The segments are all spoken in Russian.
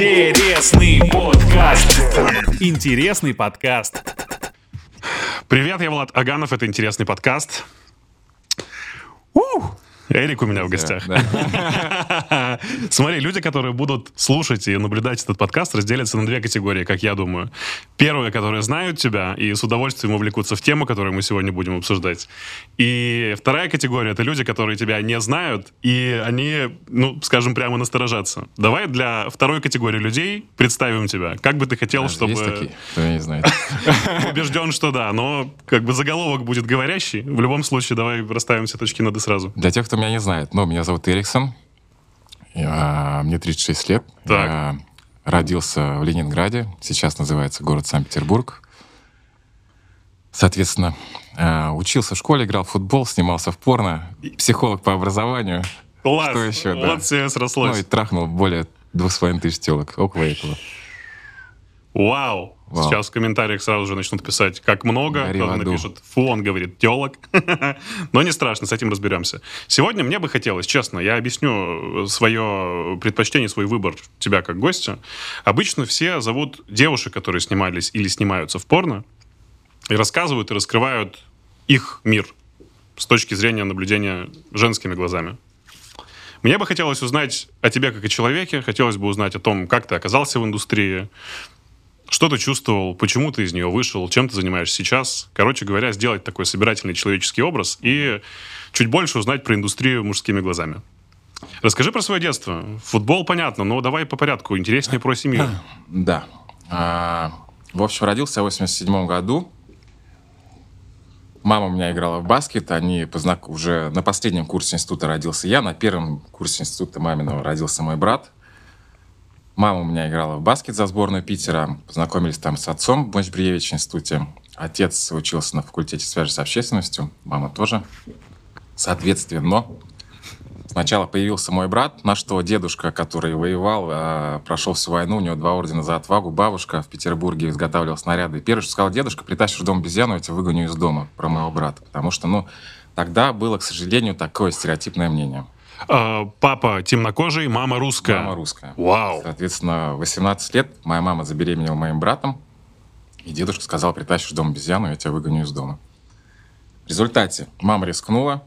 Интересный подкаст. Интересный подкаст. Привет, я Влад Аганов, это интересный подкаст. Ух! Эрик у меня в гостях. Смотри, люди, которые будут слушать и наблюдать этот подкаст, разделятся на две категории, как я думаю. Первые, которые знают тебя и с удовольствием увлекутся в тему, которую мы сегодня будем обсуждать. И вторая категория — это люди, которые тебя не знают, и они, ну, скажем, прямо насторожатся. Давай для второй категории людей представим тебя. Как бы ты хотел, чтобы... Есть такие, кто не знает. Убежден, что да, но как бы заголовок будет говорящий. В любом случае, давай расставим все точки над «и» сразу. Для тех, кто меня не знает, ну, меня зовут Эриксон, я, мне 36 лет. Так. Я родился в Ленинграде, сейчас называется город Санкт-Петербург. Соответственно, э, учился в школе, играл в футбол, снимался в порно, психолог по образованию. Класс. Что еще, да? Вот все срослось. Ну и трахнул более двух с половиной тысяч телок, около этого. Вау. Вау. Сейчас в комментариях сразу же начнут писать, как много. Кто-то напишет, фу, он говорит, телок. Но не страшно, с этим разберемся. Сегодня мне бы хотелось, честно, я объясню свое предпочтение, свой выбор тебя как гостя. Обычно все зовут девушек, которые снимались или снимаются в порно, и рассказывают и раскрывают их мир с точки зрения наблюдения женскими глазами. Мне бы хотелось узнать о тебе как о человеке, хотелось бы узнать о том, как ты оказался в индустрии, что ты чувствовал, почему ты из нее вышел, чем ты занимаешься сейчас. Короче говоря, сделать такой собирательный человеческий образ и чуть больше узнать про индустрию мужскими глазами. Расскажи про свое детство. Футбол, понятно, но давай по порядку. Интереснее про семью. Да. А, в общем, родился в 87 году. Мама у меня играла в баскет, они познак... уже на последнем курсе института родился я, на первом курсе института маминого родился мой брат. Мама у меня играла в баскет за сборную Питера, познакомились там с отцом в Мочбриевич институте. Отец учился на факультете связи с общественностью, мама тоже. Соответственно, Сначала появился мой брат, на что дедушка, который воевал, э, прошел всю войну, у него два ордена за отвагу, бабушка в Петербурге изготавливала снаряды. И первое, что сказал дедушка, притащишь в дом обезьяну, я тебя выгоню из дома про моего брата. Потому что, ну, тогда было, к сожалению, такое стереотипное мнение. А, Папа темнокожий, мама русская. Мама русская. Вау. Соответственно, в 18 лет моя мама забеременела моим братом, и дедушка сказал, притащишь дом обезьяну, я тебя выгоню из дома. В результате мама рискнула.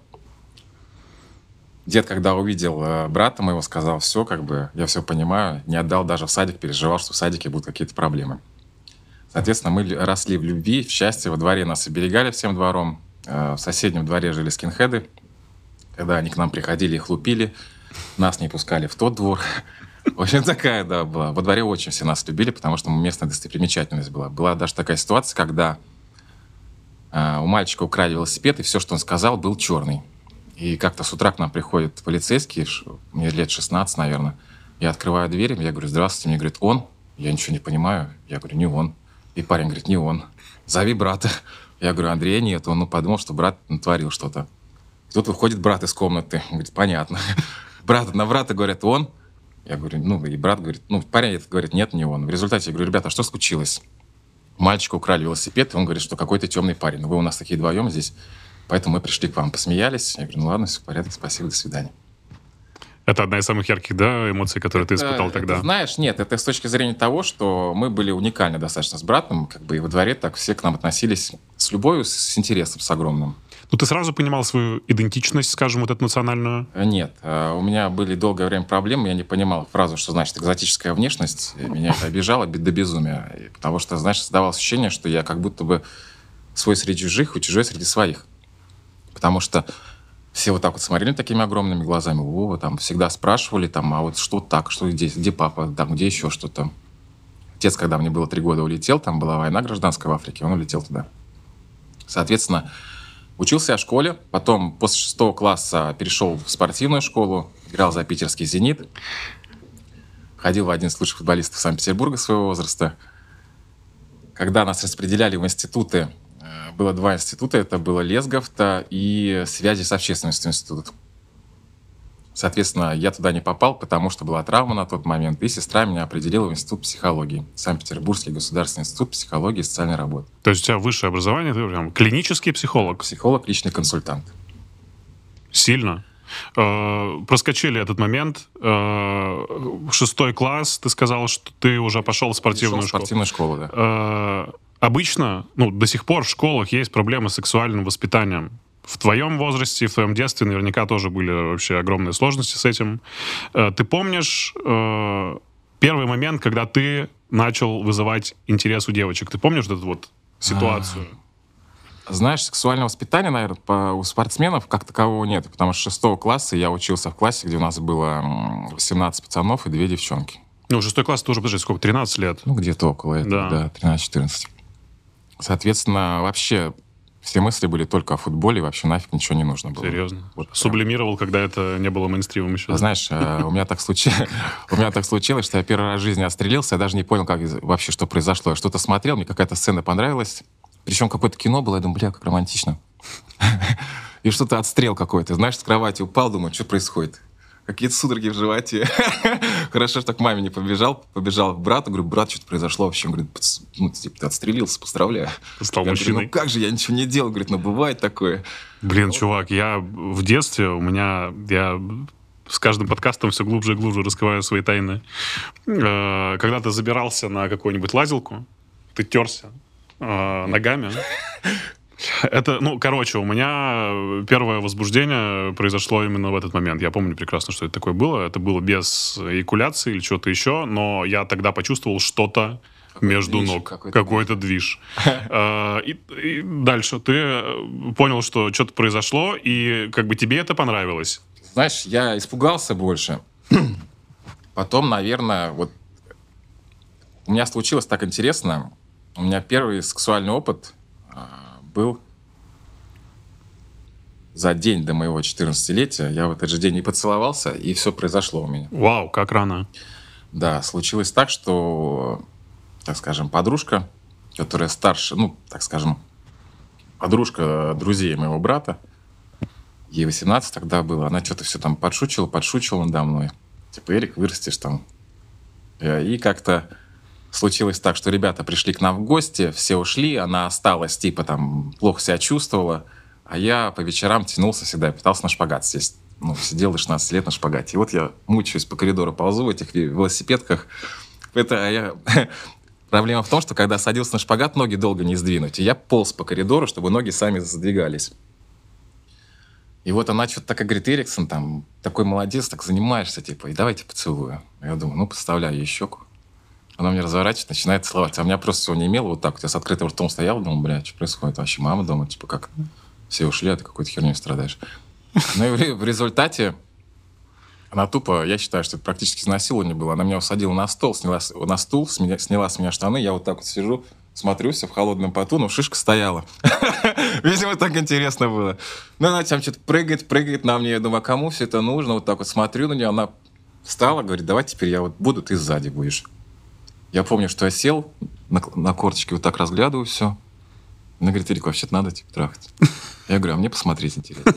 Дед, когда увидел э, брата моего, сказал, все, как бы, я все понимаю, не отдал даже в садик, переживал, что в садике будут какие-то проблемы. Соответственно, мы росли в любви, в счастье, во дворе нас оберегали всем двором. Э, В соседнем дворе жили скинхеды. Когда они к нам приходили, их лупили, нас не пускали в тот двор. В общем, такая, да, была. Во дворе очень все нас любили, потому что местная достопримечательность была. Была даже такая ситуация, когда э, у мальчика украли велосипед, и все, что он сказал, был черный. И как-то с утра к нам приходит полицейский, мне лет 16, наверное. Я открываю дверь, я говорю, здравствуйте. Мне говорит, он? Я ничего не понимаю. Я говорю, не он. И парень говорит, не он. Зови брата. Я говорю, Андрея нет. Он ну, подумал, что брат натворил что-то. Тут выходит брат из комнаты. Он говорит, понятно. Брат, на брата говорят, он. Я говорю, ну, и брат говорит, ну, парень этот говорит, нет, не он. В результате я говорю, ребята, а что случилось? Мальчика украли велосипед, и он говорит, что какой-то темный парень. Ну, Вы у нас такие вдвоем здесь, поэтому мы пришли к вам, посмеялись. Я говорю, ну ладно, все в порядке, спасибо, до свидания. Это одна из самых ярких, да, эмоций, которые ты испытал Это, тогда. это, знаешь, нет, это с точки зрения того, что мы были уникальны достаточно с братом, как бы и во дворе так все к нам относились с любовью, с интересом, с огромным. Ну, ты сразу понимал свою идентичность, скажем, вот эту национальную? Э, Нет, э, у меня были долгое время проблемы, я не понимал фразу, что значит экзотическая внешность. Меня это обижало до безумия. Потому что, знаешь, создавалось ощущение, что я как будто бы свой среди чужих и чужой среди своих. Потому что все вот так вот смотрели такими огромными глазами, о, там всегда спрашивали, там, а вот что так, что здесь, где папа, там, где еще что-то. Отец, когда мне было три года, улетел, там была война гражданская в Африке, он улетел туда. Соответственно, Учился я в школе, потом после шестого класса перешел в спортивную школу, играл за питерский «Зенит», ходил в один из лучших футболистов Санкт-Петербурга своего возраста. Когда нас распределяли в институты, э, было два института, это было Лесговта и связи с общественностью институт. Соответственно, я туда не попал, потому что была травма на тот момент, и сестра меня определила в институт психологии. Санкт-Петербургский государственный институт психологии и социальной работы. То есть у тебя высшее образование, ты прям клинический психолог. Психолог, личный консультант. Сильно. Э, проскочили этот момент. Э, шестой класс, ты сказал, что ты уже пошел в спортивную в школу. спортивную школу, да. Э, обычно, ну, до сих пор в школах есть проблемы с сексуальным воспитанием. В твоем возрасте в твоем детстве наверняка тоже были вообще огромные сложности с этим. Э, ты помнишь э, первый момент, когда ты начал вызывать интерес у девочек? Ты помнишь вот эту вот ситуацию? Знаешь, сексуального воспитания, наверное, по- у спортсменов как такового нет, потому что шестого класса я учился в классе, где у нас было м, 18 пацанов и две девчонки. Ну, шестой класс тоже, подожди, сколько, 13 лет? Ну, где-то около этого, Да. да, 13-14. Соответственно, вообще все мысли были только о футболе, вообще нафиг ничего не нужно было. Серьезно? Вот прям. Сублимировал, когда это не было мейнстримом еще. Знаешь, э, у меня так случилось, у меня так случилось, что я первый раз в жизни отстрелился, я даже не понял, как вообще что произошло. Я что-то смотрел, мне какая-то сцена понравилась, причем какое-то кино было, я думаю, бля, как романтично. И что-то отстрел какой-то, знаешь, с кровати упал, думаю, что происходит? Какие-то судороги в животе. Хорошо, что к маме не побежал, побежал к брату, говорю, брат, что-то произошло вообще. Он говорит, «Пц, ну, типа, ты отстрелился, поздравляю. Стал говорю, мужчиной. ну как же, я ничего не делал. Говорит, ну бывает такое. Блин, чувак, я в детстве, у меня, я с каждым подкастом все глубже и глубже раскрываю свои тайны. Э, Когда ты забирался на какую-нибудь лазилку, ты терся э, ногами. Это, ну, короче, у меня первое возбуждение произошло именно в этот момент. Я помню прекрасно, что это такое было. Это было без эякуляции или чего-то еще, но я тогда почувствовал что-то между движ, ног. какой-то Какой-то движ. Э, И и дальше ты э, понял, что что-то произошло, и как бы тебе это понравилось. Знаешь, я испугался больше. Потом, наверное, вот у меня случилось так интересно. У меня первый сексуальный опыт а, был за день до моего 14-летия. Я в этот же день не поцеловался, и все произошло у меня. Вау, как рано. Да, случилось так, что, так скажем, подружка, которая старше, ну, так скажем, подружка друзей моего брата, ей 18 тогда было, она что-то все там подшучила, подшучила надо мной. Типа, Эрик, вырастешь там. Э, И как-то случилось так, что ребята пришли к нам в гости, все ушли, она осталась, типа, там, плохо себя чувствовала, а я по вечерам тянулся всегда, пытался на шпагат сесть. Ну, сидел до 16 лет на шпагате. И вот я мучаюсь по коридору, ползу в этих ве- велосипедках. Это я... Проблема в том, что когда садился на шпагат, ноги долго не сдвинуть. И я полз по коридору, чтобы ноги сами задвигались. И вот она что-то такая говорит, Эриксон, там, такой молодец, так занимаешься, типа, и давайте поцелую. Я думаю, ну, подставляю ей щеку. Она мне разворачивает, начинает целовать. А у меня просто всего не имело вот так вот. Я с открытым ртом стоял, думал, бля, что происходит? Вообще мама дома, типа, как все ушли, а ты какой-то херней страдаешь. Ну и в ре- в результате она тупо, я считаю, что это практически изнасилование было. Она меня усадила на стол, сняла на стул, с меня- сняла с меня штаны, я вот так вот сижу, смотрю, все в холодном поту, но шишка стояла. Видимо, так интересно было. Ну, она там что-то прыгает, прыгает на мне. Я думаю, а кому все это нужно? Вот так вот смотрю на нее, она встала, говорит, давай теперь я вот буду, ты сзади будешь. Я помню, что я сел на, на корточке, вот так разглядываю все. Она говорит, Эрик, вообще-то надо типа трахать. Я говорю, а мне посмотреть интересно.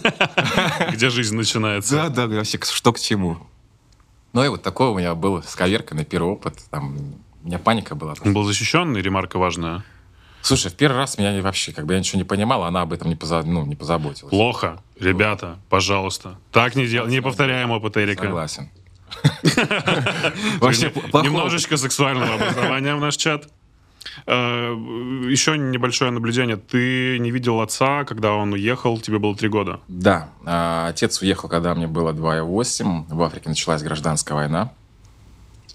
Где жизнь начинается. Да, да, вообще, что к чему. Ну и вот такой у меня был с на первый опыт. Там, у меня паника была. Он был защищенный, ремарка важная. Слушай, в первый раз меня вообще, как бы я ничего не понимал, она об этом не, поза- ну, не позаботилась. Плохо. Ребята, пожалуйста. Так не делай. Не повторяем опыт Эрика. Согласен. Немножечко сексуального образования в наш чат. Э, Еще небольшое наблюдение. Ты не видел отца, когда он уехал, тебе было три года. Да, а, отец уехал, когда мне было 2,8. В Африке началась гражданская война.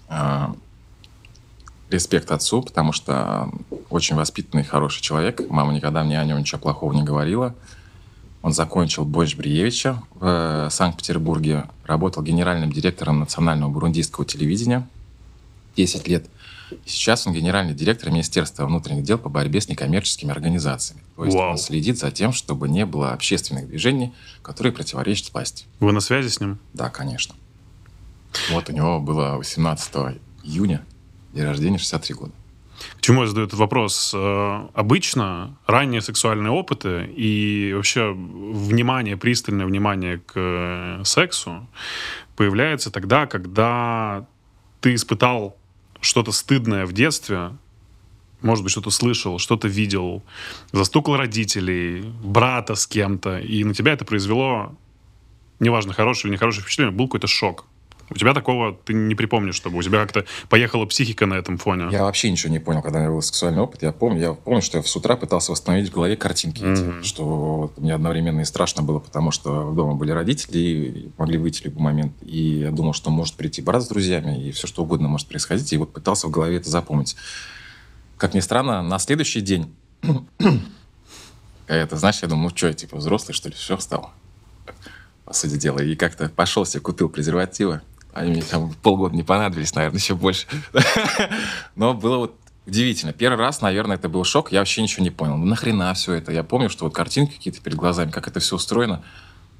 А, Респект отцу, потому что очень воспитанный, хороший человек. Мама никогда мне о нем ничего плохого не говорила. Он закончил Бойч Бриевича в э, Санкт-Петербурге, работал генеральным директором национального бурундийского телевидения 10 лет. Сейчас он генеральный директор Министерства внутренних дел по борьбе с некоммерческими организациями. То есть Вау. он следит за тем, чтобы не было общественных движений, которые противоречат власти. Вы на связи с ним? Да, конечно. Вот у него было 18 июня, день рождения, 63 года. К чему я задаю этот вопрос? Э, Обычно ранние сексуальные опыты и вообще внимание, пристальное внимание к э, сексу появляется тогда, когда ты испытал что-то стыдное в детстве, может быть, что-то слышал, что-то видел, застукал родителей, брата с кем-то, и на тебя это произвело неважно, хорошее или нехорошее впечатление, был какой-то шок. У тебя такого ты не припомнишь, чтобы у тебя как-то поехала психика на этом фоне. Я вообще ничего не понял, когда у меня был сексуальный опыт. Я помню, я помню, что я с утра пытался восстановить в голове картинки Мгм. эти, что мне одновременно и страшно было, потому что дома были родители и могли выйти в любой момент. И я думал, что может прийти брат с друзьями, и все что угодно может происходить. И вот пытался в голове это запомнить. Как ни странно, на следующий день это, знаешь, я думаю, ну что, я типа взрослый, что ли, все стал, по сути дела. И как-то пошел себе, купил презервативы. Они мне там полгода не понадобились, наверное, еще больше. Но было вот удивительно. Первый раз, наверное, это был шок. Я вообще ничего не понял. Ну, нахрена все это? Я помню, что вот картинки какие-то перед глазами, как это все устроено.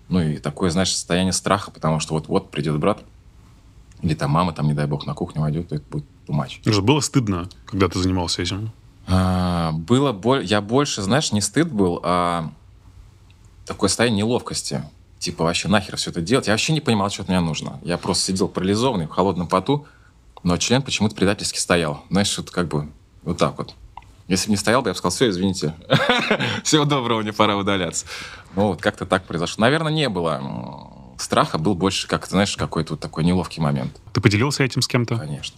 Ну, и такое, знаешь, состояние страха, потому что вот-вот придет брат, или там мама, там, не дай бог, на кухню войдет, и это будет тумач. Было стыдно, когда ты занимался этим. А, было боль... Я больше, знаешь, не стыд был, а такое состояние неловкости. Типа, вообще нахер все это делать? Я вообще не понимал, что от меня нужно. Я просто сидел парализованный, в холодном поту, но член почему-то предательски стоял. Знаешь, вот как бы вот так вот. Если бы не стоял, бы я бы сказал, все, извините. Всего доброго, мне пора удаляться. Ну, вот как-то так произошло. Наверное, не было страха, был больше, как знаешь, какой-то вот такой неловкий момент. Ты поделился этим с кем-то? Конечно.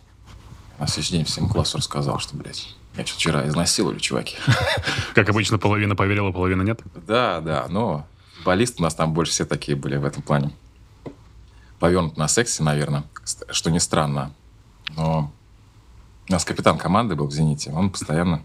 На следующий день всем классу рассказал, что, блядь, я что вчера изнасиловали, чуваки. Как обычно, половина поверила, половина нет. Да, да, но футболисты у нас там больше все такие были в этом плане. Повернут на сексе, наверное, что не странно. Но у нас капитан команды был в «Зените», он постоянно...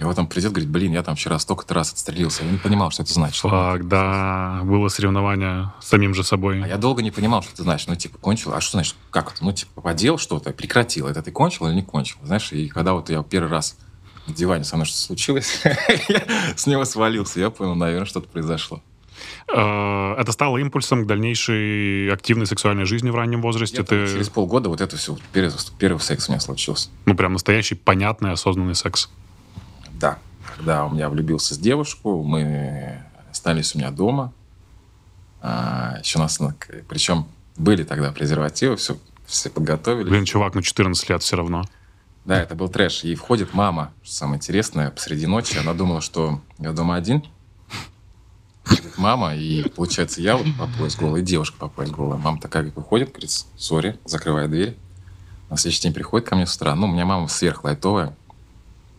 И вот он придет, говорит, блин, я там вчера столько раз отстрелился. Я не понимал, что это значит. Фак, да, было соревнование с самим же собой. А я долго не понимал, что это значит. Ну, типа, кончил. А что значит, как это? Ну, типа, подел что-то, прекратил. Это ты кончил или не кончил? Знаешь, и когда вот я первый раз на диване со мной что случилось, я с него свалился. Я понял, наверное, что-то произошло. Э, Это стало импульсом к дальнейшей активной сексуальной жизни в раннем возрасте. Ты, Через полгода вот это все, первый, первый секс у меня случился. ну, прям настоящий, понятный, осознанный секс. Да. Когда у меня влюбился с девушку, мы остались у меня дома. А, еще нас... Причем были тогда презервативы, все, все подготовили. Блин, чувак, ну 14 лет все равно. Да, это был трэш. И входит мама, самое интересное, посреди ночи. Она думала, что я дома один. Мама, и получается я вот по пояс голый, и девушка по пояс голая. Мама такая говорит, выходит, говорит, сори, закрывает дверь. На следующий день приходит ко мне с утра. Ну, у меня мама сверхлайтовая.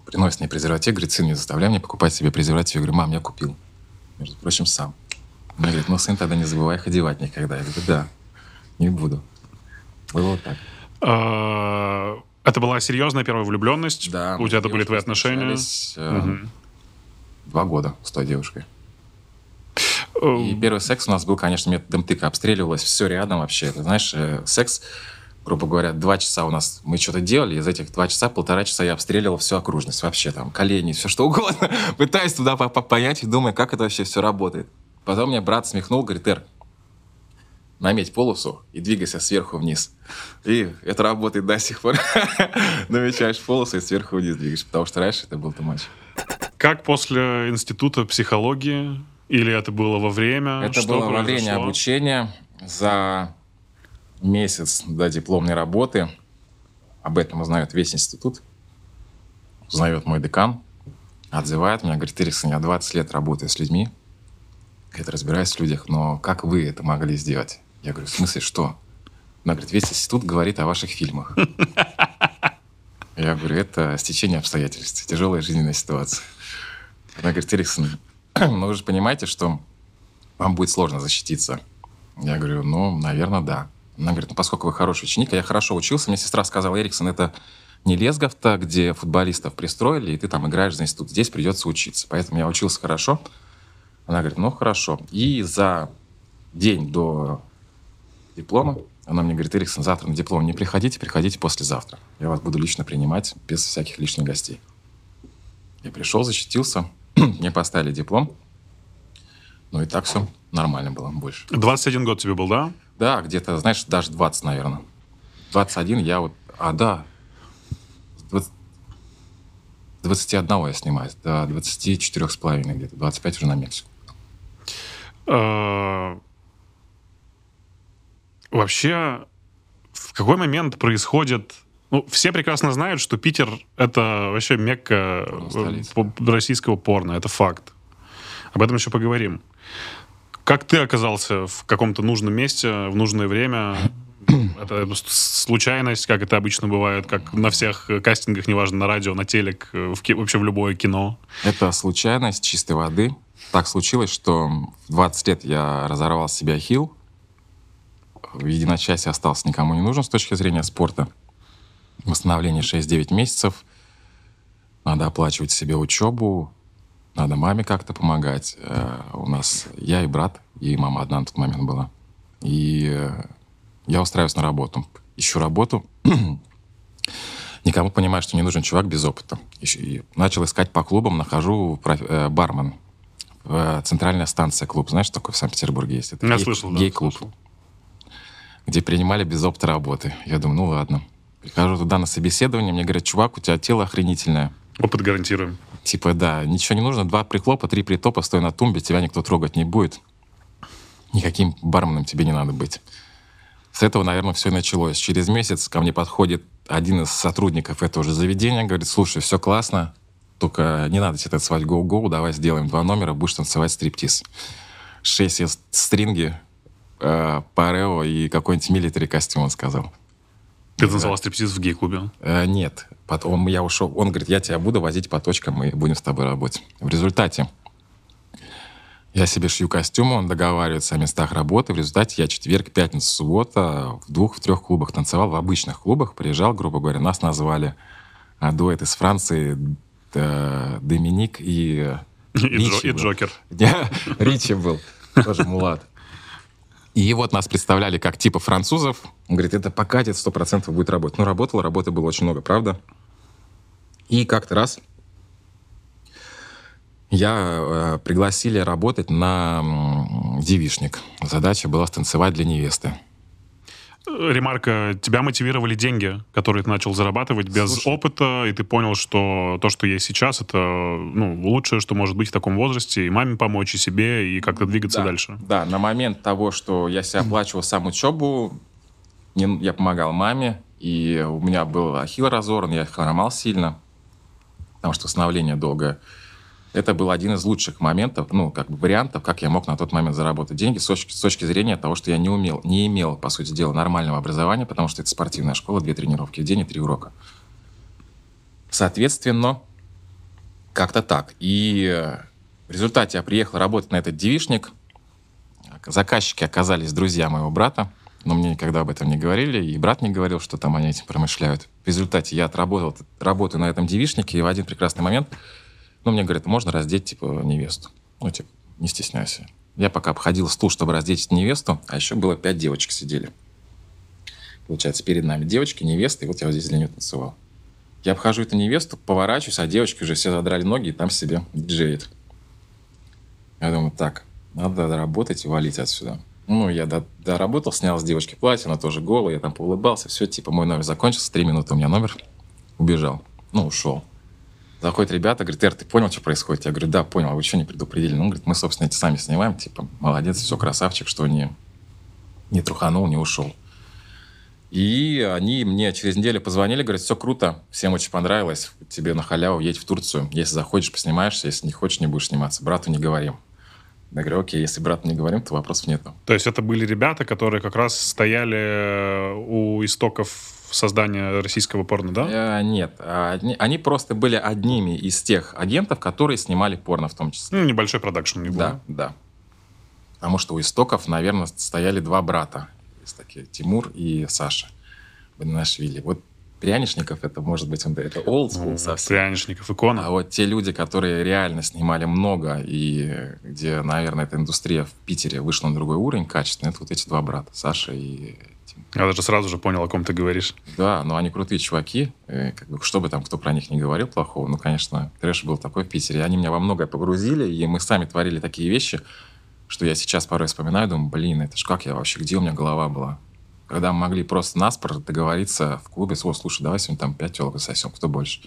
Приносит мне презерватив, говорит, сын, не заставляй меня покупать себе презерватив. Я говорю, мам, я купил. Между прочим, сам. Она говорит, ну, сын, тогда не забывай их одевать никогда. Я говорю, да, не буду. Было вот так. Это была серьезная первая влюбленность. Да, У тебя это были твои отношения. э. Два года с той девушкой. Э, И первый секс у нас был, конечно, методом тыка. Обстреливалось все рядом вообще. Это, знаешь, э, секс, грубо говоря, два часа у нас мы что-то делали. Из этих два часа, полтора часа я обстреливал всю окружность. Вообще там колени, все что угодно. Пытаюсь туда по- по- понять и думаю, как это вообще все работает. Потом мне брат смехнул, говорит, Эр, наметь полосу и двигайся сверху вниз. И это работает до сих пор. Намечаешь полосу и сверху вниз двигаешь. Потому что раньше это был тумач. Как после института психологии? Или это было во время? Это Что было во время произошло? обучения за месяц до дипломной работы. Об этом узнает весь институт. Узнает мой декан. Отзывает меня, говорит, Эриксон, я 20 лет работаю с людьми. Говорит, разбираюсь в людях, но как вы это могли сделать? Я говорю, в смысле, что? Она говорит, весь институт говорит о ваших фильмах. Я говорю, это стечение обстоятельств, тяжелая жизненная ситуация. Она говорит, Эриксон, ну вы же понимаете, что вам будет сложно защититься. Я говорю, ну, наверное, да. Она говорит, ну, поскольку вы хороший ученик, а я хорошо учился, мне сестра сказала, Эриксон, это не Лесговта, где футболистов пристроили, и ты там играешь за институт. Здесь придется учиться. Поэтому я учился хорошо. Она говорит, ну, хорошо. И за день до диплома она мне говорит, Эриксон, завтра на диплом не приходите, приходите послезавтра. Я вас буду лично принимать без всяких лишних гостей. Я пришел, защитился, мне поставили диплом. Ну и так все нормально было больше. 21 год тебе был, да? Да, где-то, знаешь, даже 20, наверное. 21 я вот... А, да. С 20 с 21 я снимаюсь. До 24 с половиной где-то. 25 уже на Мексику. Э, Вообще, в какой момент происходит... Ну, все прекрасно знают, что Питер — это вообще мекка э, по- российского порно. Это факт. Об этом еще поговорим. Как ты оказался в каком-то нужном месте, в нужное время? Это случайность, как это обычно бывает, как на всех кастингах, неважно, на радио, на телек, в ки- вообще в любое кино. Это случайность чистой воды. Так случилось, что в 20 лет я разорвал себя хил. В единочасье остался никому не нужен с точки зрения спорта. Восстановление 6-9 месяцев. Надо оплачивать себе учебу. Надо маме как-то помогать. Э, У нас я и брат, и мама одна на тот момент была. И э, я устраиваюсь на работу. Ищу работу. Никому понимаю, что не нужен чувак без опыта. И начал искать по клубам, нахожу э, бармен. Центральная станция клуб. Знаешь, такой в Санкт-Петербурге есть? Это Я гей- слышал, да, Гей-клуб, слышал. Где принимали без опыта работы. Я думаю, ну ладно. Прихожу туда на собеседование, мне говорят, чувак, у тебя тело охренительное. Опыт гарантируем. Типа, да, ничего не нужно, два прихлопа, три притопа, стой на тумбе, тебя никто трогать не будет. Никаким барменом тебе не надо быть. С этого, наверное, все и началось. Через месяц ко мне подходит один из сотрудников этого же заведения, говорит, слушай, все классно, только не надо тебе танцевать гоу-гоу, давай сделаем два номера, будешь танцевать стриптиз. Шесть из стринги, э, парео и какой-нибудь милитари костюм, он сказал. Ты танцевал стриптиз в гей-клубе. Э, нет. Потом я ушел. Он говорит, я тебя буду возить по точкам, и будем с тобой работать. В результате я себе шью костюмы, он договаривается о местах работы. В результате я четверг, пятница, суббота в двух, в трех клубах танцевал, в обычных клубах. Приезжал, грубо говоря, нас назвали а, дуэт из Франции э, Доминик и... И, Джо- Ричи и был. Джокер. Ричи был, тоже мулат. И вот нас представляли как типа французов. Он говорит, это покатит, сто процентов будет работать. Ну, работало, работы было очень много, правда. И как-то раз я э, пригласили работать на девишник. Задача была станцевать для невесты. Ремарка, тебя мотивировали деньги, которые ты начал зарабатывать без Слушай. опыта, и ты понял, что то, что есть сейчас, это ну, лучшее, что может быть в таком возрасте, и маме помочь, и себе, и как-то двигаться да, дальше. Да, на момент того, что я себе оплачивал сам учебу, я помогал маме, и у меня был ахилл разорван, я хромал сильно, потому что восстановление долгое. Это был один из лучших моментов, ну, как бы вариантов, как я мог на тот момент заработать деньги с точки, с точки зрения того, что я не умел, не имел, по сути дела, нормального образования, потому что это спортивная школа, две тренировки в день и три урока. Соответственно, как-то так. И э, в результате я приехал работать на этот девишник. Заказчики оказались друзья моего брата, но мне никогда об этом не говорили, и брат не говорил, что там они этим промышляют. В результате я отработал работаю на этом девишнике, и в один прекрасный момент, ну, мне говорят, можно раздеть, типа, невесту. Ну, типа, не стесняйся. Я пока обходил стул, чтобы раздеть невесту, а еще было пять девочек сидели. Получается, перед нами девочки, невеста, и вот я вот здесь для нее танцевал. Я обхожу эту невесту, поворачиваюсь, а девочки уже все задрали ноги и там себе диджеет. Я думаю, так, надо доработать и валить отсюда. Ну, я до- доработал, снял с девочки платье, она тоже голая, я там поулыбался, все, типа, мой номер закончился, три минуты у меня номер, убежал, ну, ушел. Заходят ребята, говорят, Эр, ты понял, что происходит? Я говорю, да, понял, а вы что не предупредили? Ну, говорит, мы, собственно, эти сами снимаем, типа, молодец, все, красавчик, что не, не труханул, не ушел. И они мне через неделю позвонили, говорят, все круто, всем очень понравилось, тебе на халяву едь в Турцию, если захочешь, поснимаешься, если не хочешь, не будешь сниматься, брату не говорим. Я говорю, окей, если брату не говорим, то вопросов нету. То есть это были ребята, которые как раз стояли э, у истоков создания российского порно, да? Э, нет, а они, они просто были одними из тех агентов, которые снимали порно в том числе. Ну, небольшой продакшн не был. Да, да. Потому что у истоков, наверное, стояли два брата. Есть такие, Тимур и Саша Банашвили. Вот Прянишников, это может быть, он- это old school Ну, совсем. Пряничников, икона. А вот те люди, которые реально снимали много, и где, наверное, эта индустрия в Питере вышла на другой уровень качественно, это вот эти два брата, Саша и. Я даже сразу же понял, о ком ты говоришь. Да, но они крутые чуваки. э, Как бы, что бы там кто про них не говорил плохого, ну, конечно, трэш был такой в Питере. Они меня во многое погрузили, и мы сами творили такие вещи, что я сейчас порой вспоминаю, думаю, блин, это ж как я вообще, где у меня голова была? Когда мы могли просто наспор договориться в клубе, «О, слушай, давай сегодня там пять телок сосем, кто больше?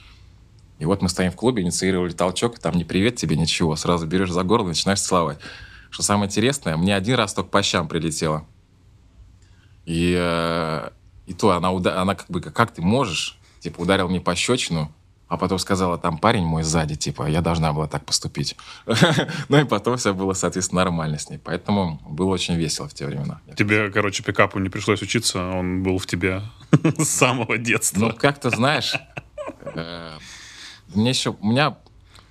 И вот мы стоим в клубе, инициировали толчок, и там не привет тебе, ничего, сразу берешь за горло и начинаешь целовать. Что самое интересное, мне один раз только по щам прилетело. И, э, и то она, уда- она как бы, как ты можешь, типа, ударил мне пощечину, а потом сказала, там парень мой сзади, типа, я должна была так поступить. Ну и потом все было, соответственно, нормально с ней. Поэтому было очень весело в те времена. Тебе, короче, пикапу не пришлось учиться, он был в тебе с самого детства. Ну, как-то, знаешь, э, мне еще, у меня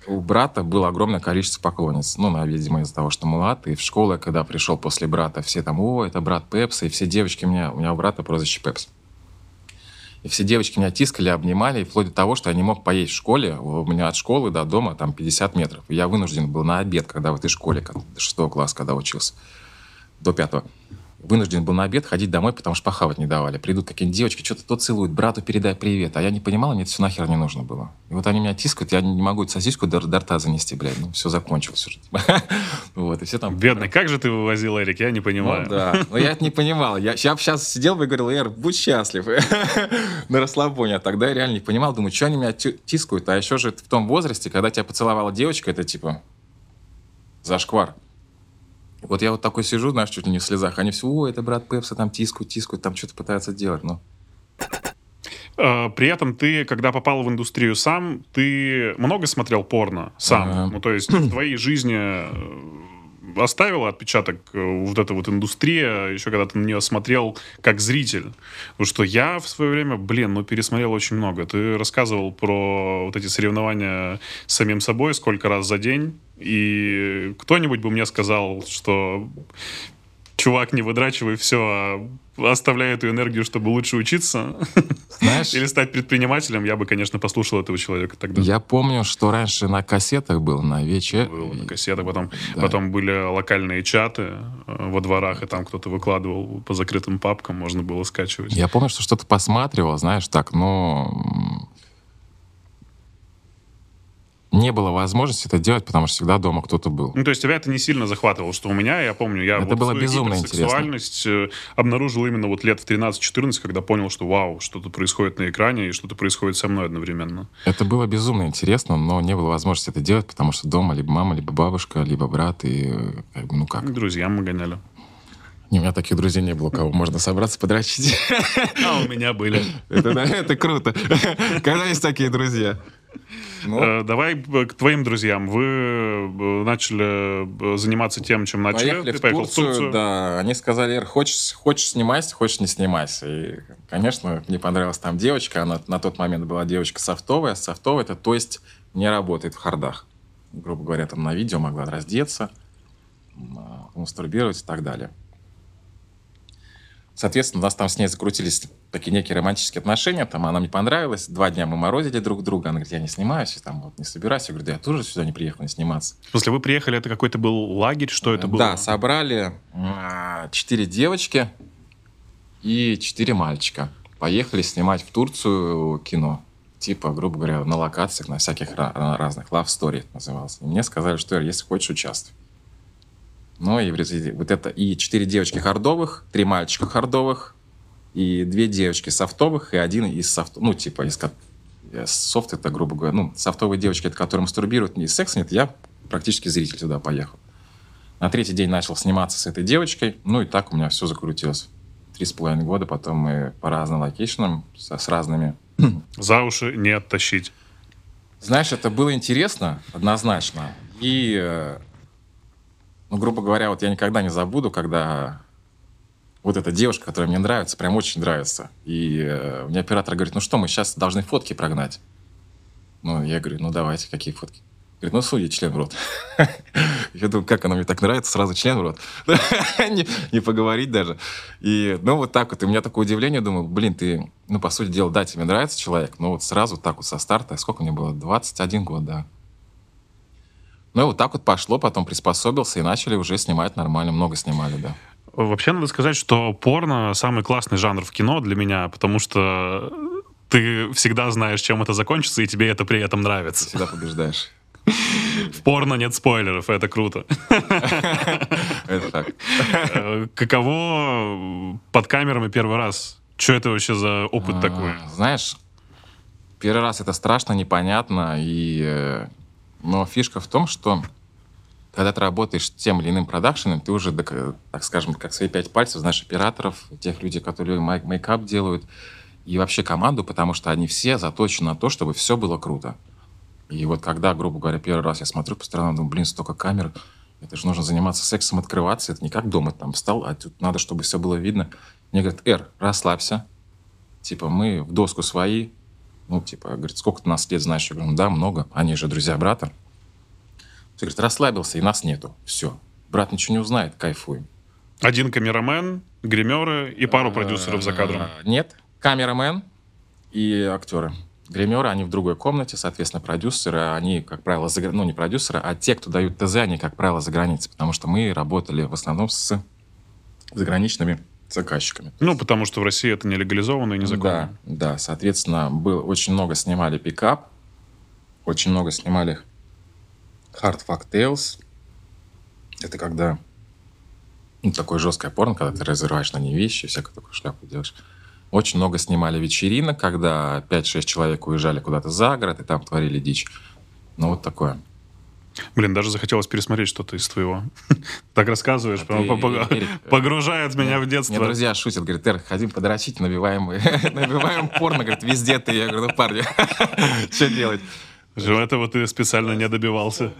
у брата было огромное количество поклонниц. Ну, на, видимо, из-за того, что млад. И в школу, когда пришел после брата, все там, о, это брат Пепса. И все девочки меня, у меня у брата прозвище Пепс. И все девочки меня тискали, обнимали, и вплоть до того, что я не мог поесть в школе. У меня от школы до дома там 50 метров. И я вынужден был на обед, когда в этой школе, до 6 класса, когда учился, до 5 вынужден был на обед ходить домой, потому что похавать не давали. Придут какие-нибудь девочки, что-то то целуют, брату передай привет. А я не понимал, мне это все нахер не нужно было. И вот они меня тискают, я не могу эту сосиску до, до рта занести, блядь. Ну, все закончилось уже. Вот, и все там... Бедный, как же ты вывозил, Эрик, я не понимаю. Ну, да, но я это не понимал. Я сейчас сидел бы и говорил, Эр, будь счастлив. На расслабоне. А тогда я реально не понимал, думаю, что они меня тискают. А еще же в том возрасте, когда тебя поцеловала девочка, это типа зашквар. Вот я вот такой сижу, знаешь, чуть ли не в слезах. Они все, о, это брат Пепса, там тискают, тискают, там что-то пытаются делать. Но... А, при этом ты, когда попал в индустрию сам, ты много смотрел порно сам? Ага. Ну, то есть в твоей жизни э, оставила отпечаток э, вот эта вот индустрия, еще когда ты на нее смотрел как зритель. Потому что я в свое время, блин, ну пересмотрел очень много. Ты рассказывал про вот эти соревнования с самим собой, сколько раз за день. И кто-нибудь бы мне сказал, что чувак, не выдрачивай все, а оставляй эту энергию, чтобы лучше учиться Знаешь, или стать предпринимателем, я бы, конечно, послушал этого человека тогда. Я помню, что раньше на кассетах был, на вече. Был на кассетах, потом, да. потом были локальные чаты э, во дворах, и там кто-то выкладывал по закрытым папкам, можно было скачивать. Я помню, что что-то посматривал, знаешь, так, но не было возможности это делать, потому что всегда дома кто-то был. Ну, то есть тебя это не сильно захватывало, что у меня, я помню, я это вот было безумно сексуальность. Э, обнаружил именно вот лет в 13-14, когда понял, что вау, что-то происходит на экране и что-то происходит со мной одновременно. Это было безумно интересно, но не было возможности это делать, потому что дома либо мама, либо бабушка, либо брат, и э, ну как. Друзья мы гоняли. Не, у меня таких друзей не было, кого можно собраться, подрочить. А у меня были. Это, это круто. Когда есть такие друзья. Ну. Э, давай к твоим друзьям. Вы э, начали э, заниматься тем, чем начали. Поехали Ты в поехал Турцию, в Турцию. Да, они сказали, Эр, хочешь, хочешь снимайся, хочешь не снимайся. И, конечно, мне понравилась там девочка. Она на тот момент была девочка софтовая. Софтовая, это то есть не работает в хардах. Грубо говоря, там на видео могла раздеться, мастурбировать и так далее. Соответственно, у нас там с ней закрутились такие некие романтические отношения, там она мне понравилась, два дня мы морозили друг друга, она говорит, я не снимаюсь, там вот не собираюсь, я говорю, да я тоже сюда не приехал не сниматься. В смысле, вы приехали, это какой-то был лагерь, что это было? Да, собрали а, четыре девочки и четыре мальчика. Поехали снимать в Турцию кино. Типа, грубо говоря, на локациях, на всяких разных. Love Story назывался. И мне сказали, что если хочешь, участвуй. Ну, и вот это и четыре девочки хардовых, три мальчика хардовых, и две девочки софтовых, и один из софт... Ну, типа, из э, софт это, грубо говоря, ну, софтовые девочки, это которые мастурбируют, не секс нет, я практически зритель туда поехал. На третий день начал сниматься с этой девочкой, ну, и так у меня все закрутилось. Три с половиной года, потом мы по разным локейшенам, с, с разными... За уши не оттащить. Знаешь, это было интересно, однозначно. И э, ну, грубо говоря, вот я никогда не забуду, когда вот эта девушка, которая мне нравится, прям очень нравится. И э, мне оператор говорит, ну что, мы сейчас должны фотки прогнать. Ну, я говорю, ну давайте, какие фотки? Говорит, ну судья, член в рот. Я думаю, как она мне так нравится, сразу член в рот. не, не поговорить даже. И, ну, вот так вот. И у меня такое удивление, думаю, блин, ты, ну, по сути дела, да, тебе нравится человек, но вот сразу так вот со старта, сколько мне было? 21 год, да. Ну и вот так вот пошло, потом приспособился и начали уже снимать нормально, много снимали, да. Вообще надо сказать, что порно самый классный жанр в кино для меня, потому что ты всегда знаешь, чем это закончится, и тебе это при этом нравится. Всегда побеждаешь. В порно нет спойлеров, это круто. Это так. Э, каково под камерами первый раз? Что это вообще за опыт а, такой? Знаешь, первый раз это страшно, непонятно, и э, но фишка в том, что когда ты работаешь с тем или иным продакшеном, ты уже, так скажем, как свои пять пальцев знаешь операторов, тех людей, которые мейкап делают. и вообще команду, потому что они все заточены на то, чтобы все было круто. И вот когда, грубо говоря, первый раз я смотрю по сторонам, думаю, блин, столько камер, это же нужно заниматься сексом, открываться, это не как дома там встал, а тут надо, чтобы все было видно. Мне говорят, Эр, расслабься, типа, мы в доску свои, ну, типа, говорит, сколько ты нас лет знаешь? Я говорю, ну да, много, они же друзья брата. Все, говорит, расслабился, и нас нету, все. Брат ничего не узнает, кайфуем. Один камерамен, гримеры и пару продюсеров за кадром. А, Нет, камерамен и актеры. Гримеры, они в другой комнате, соответственно, продюсеры, они, как правило, за, ну, не продюсеры, а те, кто дают ТЗ, они, как правило, за границей, потому что мы работали в основном с заграничными заказчиками. Ну, потому что в России это не легализованно и незаконно. Да, да, соответственно, был, очень много снимали пикап, очень много снимали hard fuck tales. Это когда ну, такое жесткое порно, когда ты разрываешь на ней вещи, всякую такую шляпу делаешь. Очень много снимали вечеринок, когда 5-6 человек уезжали куда-то за город и там творили дичь. Ну, вот такое. Блин, даже захотелось пересмотреть что-то из твоего. Так рассказываешь, А прям ты, Эрик, э, погружает меня в Мне детство. друзья шутят, говорят, Эр, хотим подрочить, набиваем, набиваем порно, говорит, везде ты. Я говорю, ну, парни, что делать? Этого ты специально не добивался.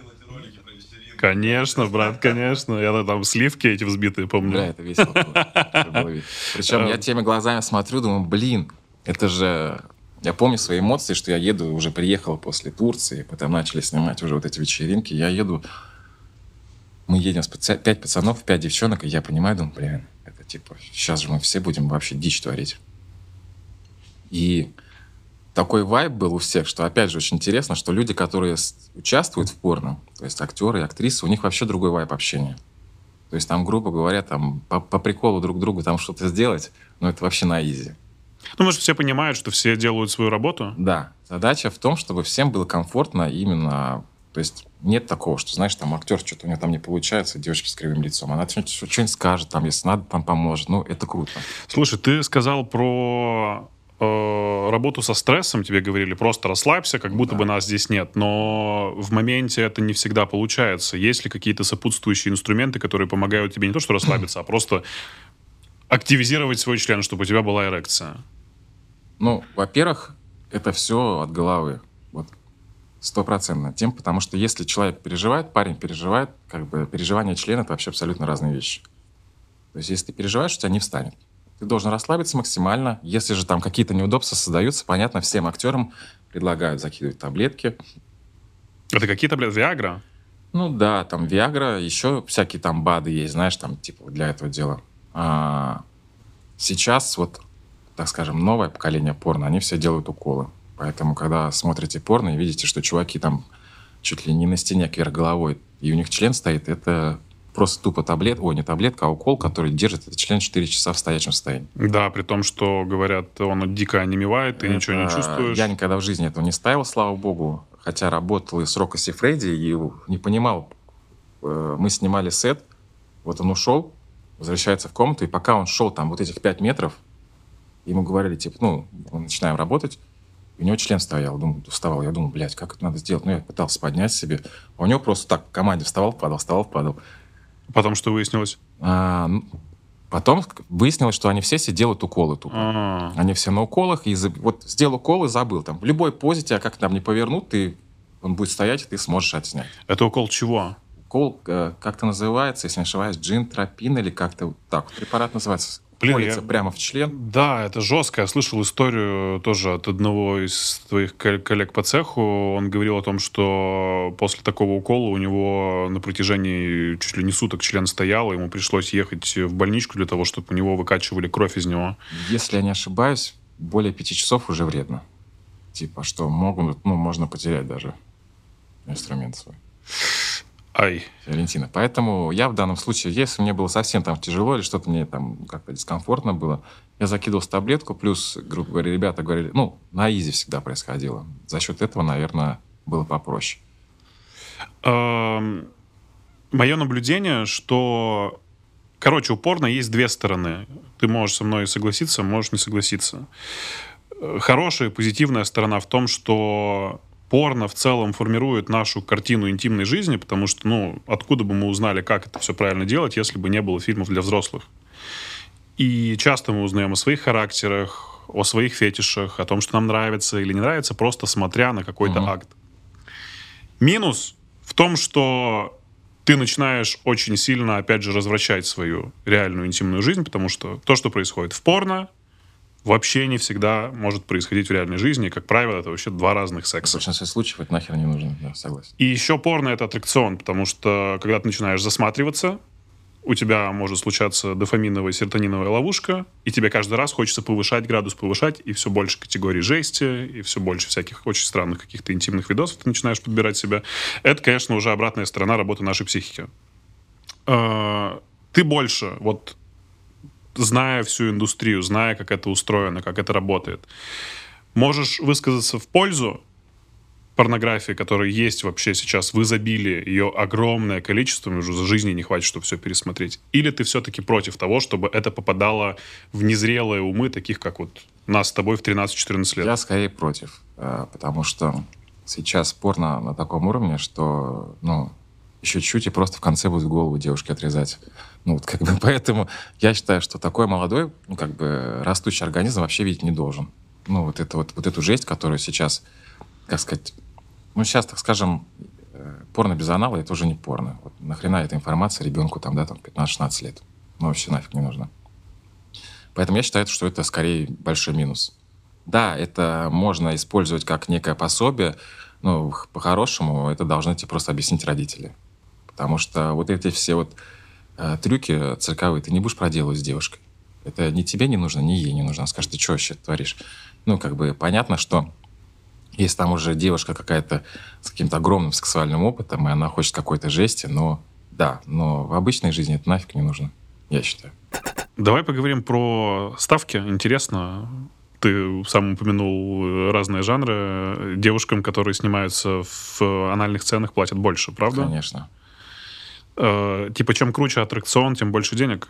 Конечно, брат, конечно. Я там сливки эти взбитые помню. это весело. Причем я теми глазами смотрю, думаю, блин, это же... Я помню свои эмоции, что я еду, уже приехал после Турции, потом начали снимать уже вот эти вечеринки. Я еду, мы едем с пять пацанов, пять девчонок, и я понимаю, думаю, блин, это типа, сейчас же мы все будем вообще дичь творить. И такой вайб был у всех, что, опять же, очень интересно, что люди, которые участвуют в порно, то есть актеры актрисы, у них вообще другой вайб общения. То есть там, грубо говоря, там по, по приколу друг другу там что-то сделать, но это вообще на изи. Ну, может, все понимают, что все делают свою работу. Да, задача в том, чтобы всем было комфортно именно... То есть нет такого, что, знаешь, там актер, что-то у него там не получается, девочка с кривым лицом. Она что-нибудь, что-нибудь скажет, там, если надо, там поможет. Ну, это круто. Слушай, ты сказал про э, работу со стрессом, тебе говорили, просто расслабься, как будто Да. бы нас здесь нет. Но в моменте это не всегда получается. Есть ли какие-то сопутствующие инструменты, которые помогают тебе не то что расслабиться, а просто активизировать свой член, чтобы у тебя была эрекция? Ну, во-первых, это все от головы. Вот стопроцентно. Тем, потому что если человек переживает, парень переживает, как бы переживание члена — это вообще абсолютно разные вещи. То есть если ты переживаешь, у тебя не встанет. Ты должен расслабиться максимально. Если же там какие-то неудобства создаются, понятно, всем актерам предлагают закидывать таблетки. Это какие таблетки? Виагра? Ну да, там Виагра, еще всякие там БАДы есть, знаешь, там типа для этого дела. А сейчас вот, так скажем, новое поколение порно, они все делают уколы. Поэтому, когда смотрите порно и видите, что чуваки там чуть ли не на стене кверх головой, и у них член стоит, это просто тупо таблет, ой, не таблетка, а укол, который держит этот член 4 часа в стоячем состоянии. Да, при том, что, говорят, он дико онемевает, ты ничего не Это чувствуешь. Я никогда в жизни этого не ставил, слава богу. Хотя работал и с Рокоси Фредди, и не понимал. Э, Мы снимали сет, вот он ушел, возвращается в комнату, и пока он шел там вот этих 5 метров, ему говорили, типа, ну, мы начинаем работать, и у него член стоял, думаю, вставал. Я думаю, блядь, как это надо сделать? Ну, я пытался поднять себе. А у него просто так в команде вставал, падал, вставал, падал. Потом что выяснилось? А, ну, потом выяснилось, что они все себе делают уколы тупо. А, Они все на уколах, и за- вот сделал укол и забыл. Там, в любой позе тебя как там не повернут, ты, он будет стоять, и ты сможешь отснять. Это укол чего? Укол э, как-то называется, если не ошибаюсь, джинтропин или как-то так. Препарат называется. Колется я- прямо в член. Да, это жестко. Я слышал историю тоже от одного из твоих кол- коллег по цеху. Он говорил о том, что после такого укола у него на протяжении чуть ли не суток член стоял, ему пришлось ехать в больничку для того, чтобы у него выкачивали кровь из него. Если я не ошибаюсь, более пяти часов уже вредно. Типа, что могут, ну, можно потерять даже инструмент свой. Ай, Валентина. Поэтому я в данном случае, если мне было совсем там тяжело или что-то мне там как-то дискомфортно было, я закидывал таблетку, плюс, грубо говоря, ребята говорили, ну, на изи всегда происходило. За счет этого, наверное, было попроще. Мое наблюдение, что, короче, упорно есть две стороны. Ты можешь со мной согласиться, можешь не согласиться. Э, Хорошая, позитивная сторона в том, что порно в целом формирует нашу картину интимной жизни, потому что, ну, откуда бы мы узнали, как это все правильно делать, если бы не было фильмов для взрослых. И часто мы узнаем о своих характерах, о своих фетишах, о том, что нам нравится или не нравится, просто смотря на какой-то Мгм. акт. Минус в том, что ты начинаешь очень сильно, опять же, развращать свою реальную интимную жизнь, потому что то, что происходит в порно, вообще не всегда может происходить в реальной жизни. Как правило, это вообще два разных В секса. большинстве случаев это нахер не нужно, да, согласен. И еще порно — это аттракцион, потому что, когда ты начинаешь засматриваться, у тебя может случаться дофаминовая, серотониновая ловушка, и тебе каждый раз хочется повышать градус, повышать, и все больше категорий жести, и все больше всяких очень странных каких-то интимных видосов ты начинаешь подбирать себя. Это, конечно, уже обратная сторона работы нашей психики. Э, Ты больше, вот зная всю индустрию, зная, как это устроено, как это работает, можешь высказаться в пользу порнографии, которая есть вообще сейчас в изобилии, ее огромное количество, мне уже за жизни не хватит, чтобы все пересмотреть. Или ты все-таки против того, чтобы это попадало в незрелые умы, таких как вот нас с тобой в 13-14 лет? Я скорее против, э, потому что сейчас порно на таком уровне, что, ну, еще чуть и просто в конце будет голову девушки отрезать. Ну, вот как бы поэтому я считаю, что такой молодой, ну, как бы растущий организм вообще видеть не должен. Ну, вот, это, вот, вот эту жесть, которую сейчас, как сказать, ну, сейчас, так скажем, э, порно без анала — это уже не порно. Вот нахрена эта информация ребенку там, да, там 15-16 лет? Ну, вообще нафиг не нужно. Поэтому я считаю, что это скорее большой минус. Да, это можно использовать как некое пособие, но по-хорошему это должны тебе просто объяснить родители. Потому что вот эти все вот трюки цирковые ты не будешь проделывать с девушкой. Это ни тебе не нужно, ни ей не нужно. Она скажет, ты что вообще творишь? Ну, как бы понятно, что если там уже девушка какая-то с каким-то огромным сексуальным опытом, и она хочет какой-то жести, но да, но в обычной жизни это нафиг не нужно, я считаю. Давай поговорим про ставки. Интересно. Ты сам упомянул разные жанры. Девушкам, которые снимаются в анальных сценах, платят больше, правда? Конечно. Э, типа, чем круче аттракцион, тем больше денег.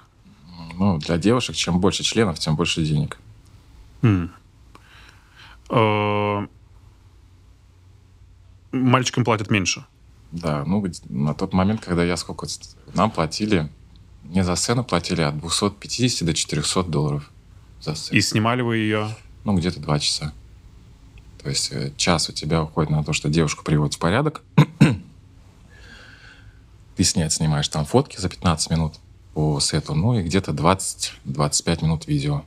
Ну, для девушек, чем больше членов, тем больше денег. М. Э, Мальчикам платят меньше. Да, ну, на тот момент, когда я сколько... Нам платили, мне за сцену платили от 250 до 400 долларов за сцену. И снимали вы ее. Ну, где-то два часа. То есть э, час у тебя уходит на то, что девушку приводит в порядок. Ты снять снимаешь там фотки за 15 минут по сету, ну и где-то 20-25 минут видео.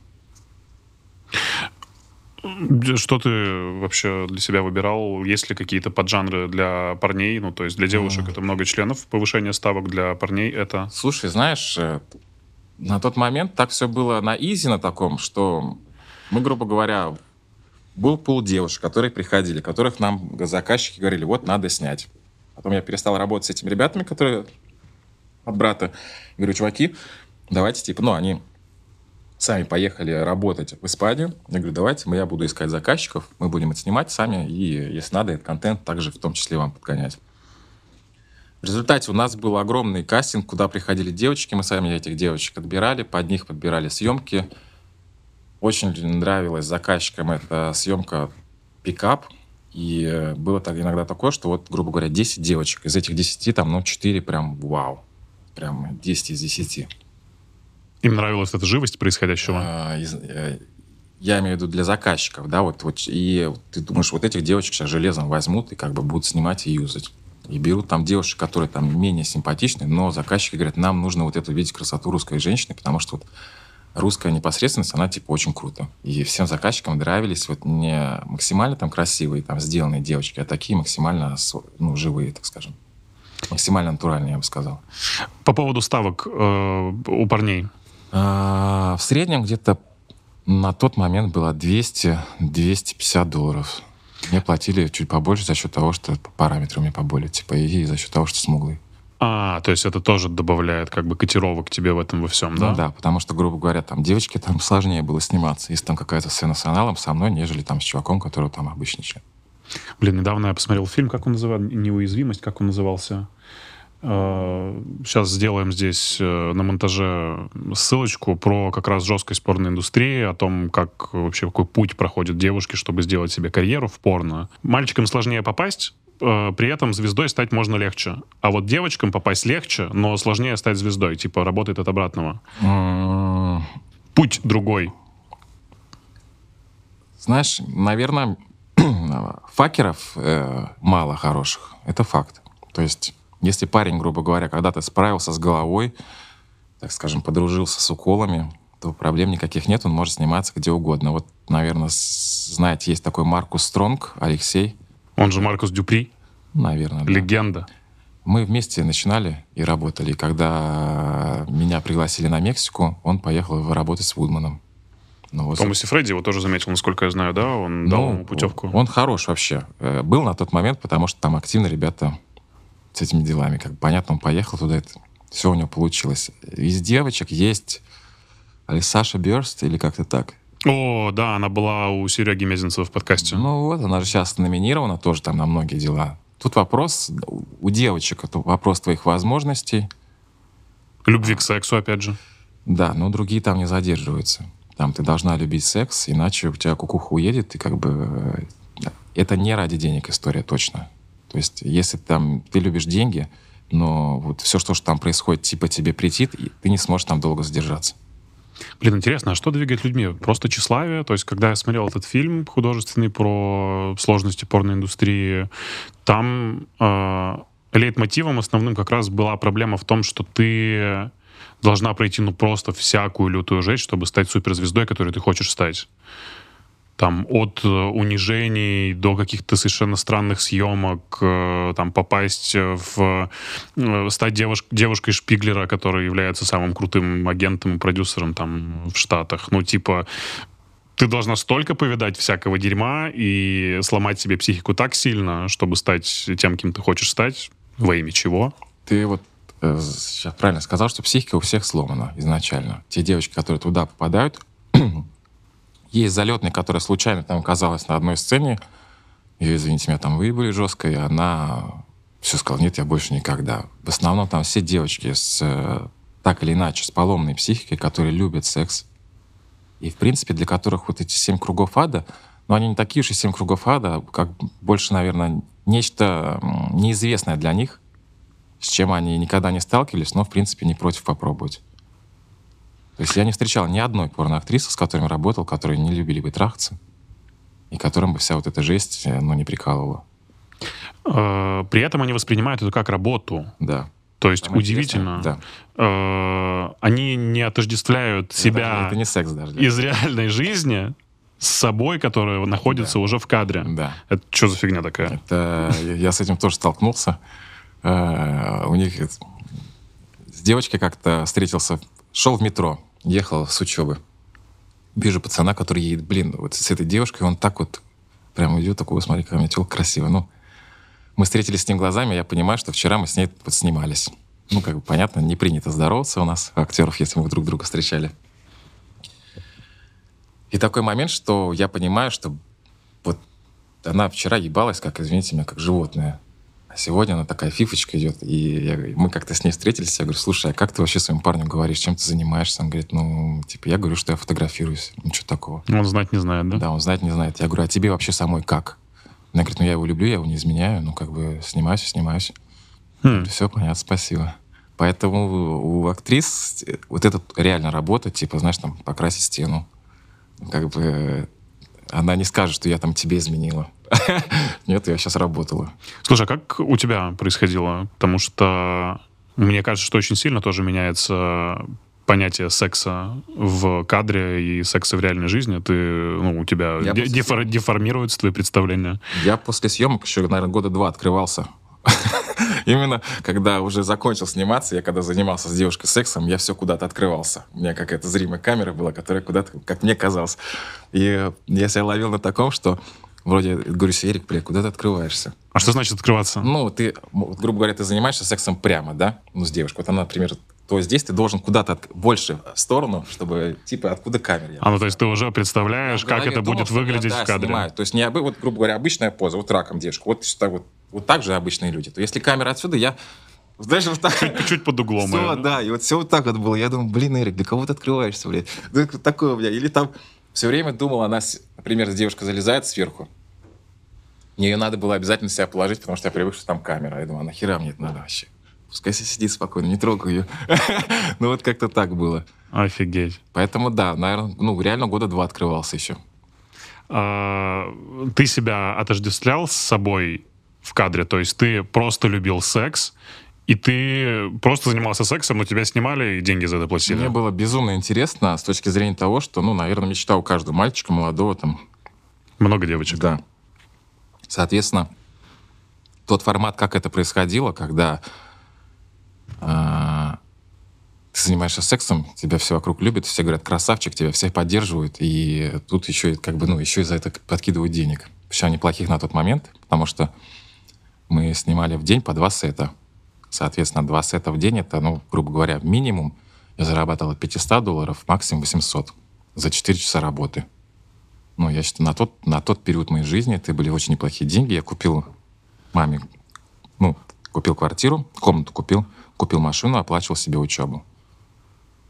Что ты вообще для себя выбирал? Есть ли какие-то поджанры для парней? Ну, то есть для девушек это много членов, повышение ставок для парней это... Слушай, знаешь, э, на тот момент так все было на изи на таком, что мы, грубо говоря, был пул девушек, которые приходили, которых нам заказчики говорили, вот надо снять. Потом я перестал работать с этими ребятами, которые от брата. Говорю, чуваки, давайте, типа, ну, они сами поехали работать в Испанию. Я говорю, давайте, я буду искать заказчиков, мы будем это снимать сами, и, если надо, этот контент также в том числе вам подгонять. В результате у нас был огромный кастинг, куда приходили девочки, мы сами этих девочек отбирали, под них подбирали съемки. Очень нравилась заказчикам эта съемка пикап, и было так, иногда такое, что вот, грубо говоря, 10 девочек, из этих 10 там, ну, 4 прям вау, прям 10 из 10. Им нравилась эта живость происходящего? А, из- э, я имею в виду для заказчиков, да, вот, вот, и ты думаешь, вот этих девочек сейчас железом возьмут и как бы будут снимать и юзать. И берут там девушек, которые там менее симпатичны, но заказчики говорят, нам нужно вот эту видеть красоту русской женщины, потому что вот русская непосредственность, она типа очень круто. И всем заказчикам нравились вот не максимально там красивые, там сделанные девочки, а такие максимально ну, живые, так скажем. Максимально натуральные, я бы сказал. По поводу ставок э, у парней. А, в среднем где-то на тот момент было 200-250 долларов. Мне платили чуть побольше за счет того, что по параметрам мне поболее, типа, и за счет того, что смуглый. А, то есть это тоже добавляет как бы котировок тебе в этом во всем, да? Ну да, потому что, грубо говоря, там девочке там сложнее было сниматься, если там какая-то сцена с аналом со мной, нежели там с чуваком, который там обычный член. Блин, недавно я посмотрел фильм, как он называл? Неуязвимость, как он назывался? Сейчас сделаем здесь э, на монтаже ссылочку про как раз жесткость порноиндустрии, о том, как вообще какой путь проходят девушки, чтобы сделать себе карьеру в порно. Мальчикам сложнее попасть, при этом звездой стать можно легче. А вот девочкам попасть легче, но сложнее стать звездой. Типа работает от обратного. М, Путь другой. Знаешь, наверное, факеров э, мало хороших. Это факт. То есть, если парень, грубо говоря, когда-то справился с головой, так скажем, подружился с уколами, то проблем никаких нет, он может сниматься где угодно. Вот, наверное, знаете, есть такой Маркус Стронг, Алексей, Он же Маркус Дюпри, наверное. да. легенда. Мы вместе начинали и работали. И когда меня пригласили на Мексику, он поехал работать с Вудманом. Ну, вот, Томас и Фредди его тоже заметил, насколько я знаю, да? Он дал ему путевку. Он хорош вообще. Э, Был на тот момент, потому что там активно ребята с этими делами. Как понятно, он поехал туда, это, все у него получилось. Из девочек есть Алисаша Бёрст или как-то так. О, да, она была у Сереги Мезенцева в подкасте. Ну вот, она же сейчас номинирована тоже там на многие дела. Тут вопрос, у девочек это вопрос твоих возможностей. Любви к сексу, опять же. Да, но другие там не задерживаются. Там ты должна любить секс, иначе у тебя кукуха уедет, и как бы э, это не ради денег история точно. То есть если там ты любишь деньги, но вот все, что ж там происходит, типа тебе претит, и ты не сможешь там долго задержаться. Блин, интересно, а что двигает людьми? Просто тщеславие? То есть, когда я смотрел этот фильм художественный про сложности порноиндустрии, там э, лейтмотивом основным как раз была проблема в том, что ты должна пройти ну просто всякую лютую жесть, чтобы стать суперзвездой, которой ты хочешь стать. Там от э, унижений до каких-то совершенно странных съемок, э, там попасть в э, стать девуш- девушкой Шпиглера, который является самым крутым агентом и продюсером там в Штатах. Ну, типа, ты должна столько повидать всякого дерьма и сломать себе психику так сильно, чтобы стать тем, кем ты хочешь стать, во имя чего. Ты вот сейчас правильно сказал, что психика у всех сломана изначально. Те девочки, которые туда попадают, есть залетная, которая случайно там оказалась на одной сцене, ее, извините, меня там выебали жестко, и она все сказала, нет, я больше никогда. В основном там все девочки с э, так или иначе с поломной психикой, которые любят секс, и, в принципе, для которых вот эти семь кругов ада, но они не такие уж и семь кругов ада, как больше, наверное, нечто неизвестное для них, с чем они никогда не сталкивались, но, в принципе, не против попробовать. То есть я не встречал ни одной порноактрисы, с которыми работал, которые не любили бы трахаться, и которым бы вся вот эта жесть, э, ну, не прикалывала. Э, При этом они воспринимают это как работу. Да. То есть Самое удивительно. интересное, Э, Они не отождествляют Да. себя Это не секс даже. из реальной жизни с собой, которая находится Да. уже в кадре. Да. Это что за фигня такая? Это я с этим тоже столкнулся. У них это- с девочкой как-то встретился, шел в метро, ехал с учебы. Вижу пацана, который едет, блин, вот с этой девушкой, он так вот прям идет, такой, смотри, какая у меня телка красивая. Ну, мы встретились с ним глазами, я понимаю, что вчера мы с ней подснимались. Ну, как бы понятно, не принято здороваться у нас, актеров, если мы друг друга встречали. И такой момент, что я понимаю, что вот она вчера ебалась, как, извините меня, как животное. Сегодня она такая фифочка идет. И я говорю- мы как-то с ней встретились. Я говорю, слушай, а как ты вообще своим парнем говоришь, чем ты занимаешься? Он говорит, ну, типа, я говорю, что я фотографируюсь. Ничего такого. Он знать не знает, да? Да, он знает, не знает. Я говорю, а тебе вообще самой как? Она говорит, ну, я его люблю, я его не изменяю. Ну, как бы, снимаюсь, и снимаюсь. Хм. Все понятно, спасибо. Поэтому у актрис вот эта реально работа, типа, знаешь, там, покрасить стену. Как бы э, она не скажет, что я там тебе изменила. Нет, я сейчас работала. Слушай, а как у тебя происходило? Потому что мне кажется, что очень сильно тоже меняется понятие секса в кадре и секса в реальной жизни. Ты, ну, у тебя де- дефор- деформируются твои представления. Я после съемок еще, наверное, года два открывался. Именно когда уже закончил сниматься, я когда занимался с девушкой сексом, я все куда-то открывался. У меня какая-то зримая камера была, которая куда-то, как мне казалось. И я себя ловил на таком, что вроде говорю себе, Эрик, блядь, куда ты открываешься? А что значит открываться? Ну, ты, грубо говоря, ты занимаешься сексом прямо, да? Ну, с девушкой. Вот она, например, то здесь ты должен куда-то от- больше в сторону, чтобы, типа, откуда камера. А ну то есть ты уже представляешь, в как это думал, будет меня, выглядеть да, в кадре. снимают. То есть не обы- вот, грубо говоря, обычная поза, вот раком девушка. Вот, так вот, вот так же обычные люди. То если камера отсюда, я знаешь, вот так... Чуть под углом. Все, да, и вот все вот так вот было. Я думаю, блин, Эрик, для кого ты открываешься, блядь? Ну, такое, бля. Или там все время думал, она, например, девушка залезает сверху. Мне ее надо было обязательно себя положить, потому что я привык, что там камера. Я думаю, а нахера мне это надо вообще? Пускай себе сидит спокойно, не трогаю ее. Ну вот как-то так было. Офигеть. Поэтому да, наверное, ну реально года два открывался еще. а, ты себя отождествлял с собой в кадре? То есть ты просто любил секс, и ты просто занимался сексом, но тебя снимали и деньги за это платили? Мне было безумно интересно с точки зрения того, что, ну, наверное, мечта у каждого мальчика, молодого там. Много девочек. Да. Соответственно, тот формат, как это происходило, когда а, ты занимаешься сексом, тебя все вокруг любят, все говорят, красавчик, тебя все поддерживают, и тут еще как бы, ну, еще и за это подкидывают денег. Причем неплохих на тот момент, потому что мы снимали в день по два сета. Соответственно, два сета в день — это, ну, грубо говоря, минимум я зарабатывал от 500 долларов, максимум 800 за 4 часа работы. Ну, я считаю, на тот, на тот период моей жизни это были очень неплохие деньги. Я купил маме, ну, купил квартиру, комнату купил, купил машину, оплачивал себе учебу.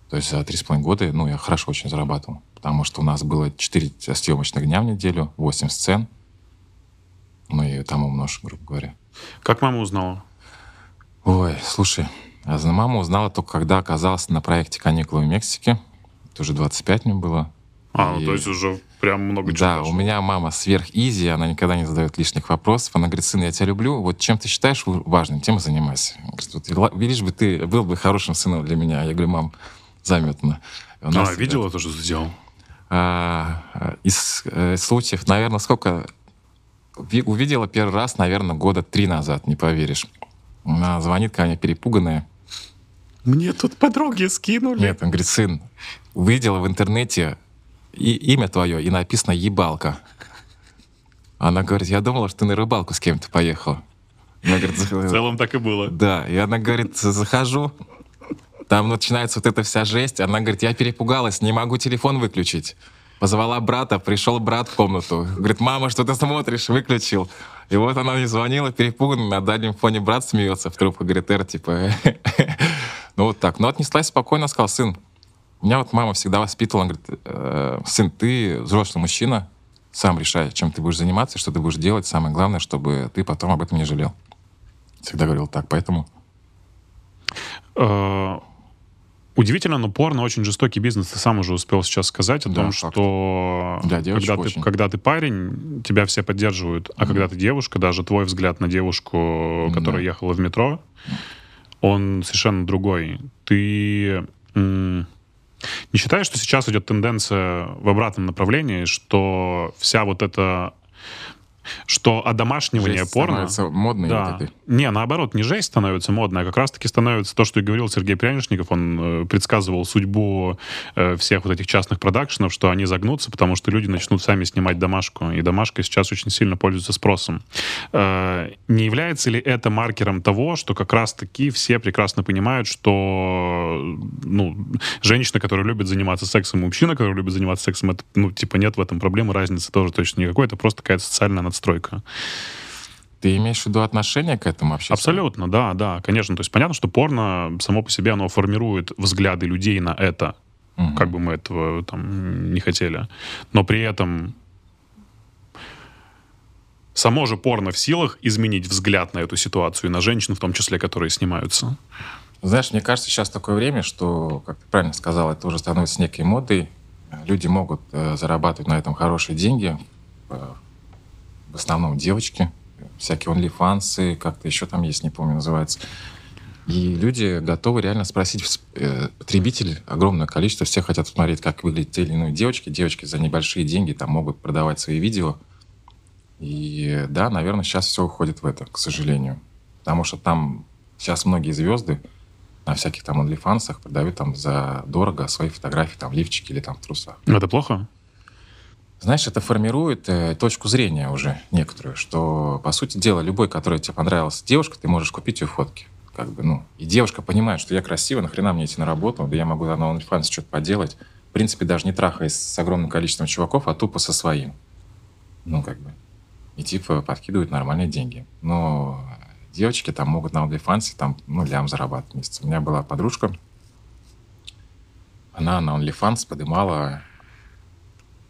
То есть за три с половиной года, ну, я хорошо очень зарабатывал. Потому что у нас было 4 съемочных дня в неделю, 8 сцен. Ну, и там умножь, грубо говоря. Как мама узнала? Ой, слушай, а мама узнала только, когда оказалась на проекте «Каникулы в Мексике». Это уже 25 мне было. А, ну, И- то есть уже прям много чего. Да, пошло. у меня мама сверх-изи, она никогда не задает лишних вопросов. Она говорит, сын, я тебя люблю, вот чем ты считаешь важным, тем и занимайся. Говорит, вот, видишь бы, ты был бы хорошим сыном для меня. Я говорю, мам, заметно. У А, нас, видела то, что ты сделал? а, а, из э, случаев, наверное, сколько... Ви- Увидела первый раз, наверное, года три назад, не поверишь. Она звонит ко мне перепуганная. Мне тут подруги скинули. Нет, он говорит, сын, увидела в интернете и, имя твое, и написано «Ебалка». Она говорит, я думала, что ты на рыбалку с кем-то поехала. Она говорит, В «Зах- целом так и было. да, и она говорит, захожу, там начинается вот эта вся жесть. Она говорит, я перепугалась, не могу телефон выключить. Позвала брата, пришел брат в комнату. Говорит, мама, что ты смотришь? Выключил. И вот она мне звонила, перепуганная, на дальнем фоне брат смеется в трубку, говорит, Эр, типа... Ну вот так. Но отнеслась спокойно, сказала, сын, меня вот мама всегда воспитывала, говорит, «Э, сын, ты взрослый мужчина, сам решай, чем ты будешь заниматься, что ты будешь делать. Самое главное, чтобы ты потом об этом не жалел. Всегда говорил так, поэтому... Удивительно, но порно очень жестокий бизнес. Ты сам уже успел сейчас сказать о Да, том, факт. что девочек когда, ты, очень. когда ты парень, тебя все поддерживают, а когда ты девушка, даже твой взгляд на девушку, которая Да. ехала в метро, он совершенно другой. Ты не считаешь, что сейчас идет тенденция в обратном направлении, что вся вот эта что одомашнивание Жесть порно... становится модной Да. вот. Не, наоборот, не жесть становится модной, а как раз-таки становится то, что и говорил Сергей Прянишников. Он э, предсказывал судьбу э, всех вот этих частных продакшенов, что они загнутся, потому что люди начнут сами снимать домашку. И домашка сейчас очень сильно пользуется спросом. Э, не является ли это маркером того, что как раз-таки все прекрасно понимают, что ну, женщина, которая любит заниматься сексом, и мужчина, который любит заниматься сексом, это, ну, типа, нет в этом проблемы, разницы тоже точно никакой. Это просто какая-то социальная надстройка. Ты имеешь в виду отношение к этому вообще? Абсолютно, да, да, конечно. То есть понятно, что порно само по себе оно формирует взгляды людей на это, Мгм. как бы мы этого там не хотели. Но при этом само же порно в силах изменить взгляд на эту ситуацию, и на женщин в том числе, которые снимаются. Знаешь, мне кажется, сейчас такое время, что, как ты правильно сказал, это уже становится некой модой. Люди могут э, зарабатывать на этом хорошие деньги. Э, в основном девочки. Всякие онлифансы, как-то еще там есть, не помню, называется. И люди готовы реально спросить э, потребитель, огромное количество, все хотят посмотреть, как выглядят те или иные девочки. Девочки за небольшие деньги там могут продавать свои видео. И да, наверное, сейчас все уходит в это, к сожалению. Потому что там сейчас многие звезды на всяких там онлифансах продают там за дорого свои фотографии, там, в лифчике или там в трусах. Это плохо? Знаешь, это формирует э, точку зрения уже некоторую, что, по сути дела, любой, который тебе понравилась девушка, ты можешь купить ее фотки. Как бы, ну, и девушка понимает, что я красивая, нахрена мне идти на работу, да я могу на OnlyFans что-то поделать. В принципе, даже не трахаясь с огромным количеством чуваков, а тупо со своим. Ну, как бы. И типа подкидывают нормальные деньги. Но девочки там могут на OnlyFans там, ну, лям зарабатывать месяц. У меня была подружка, она на OnlyFans поднимала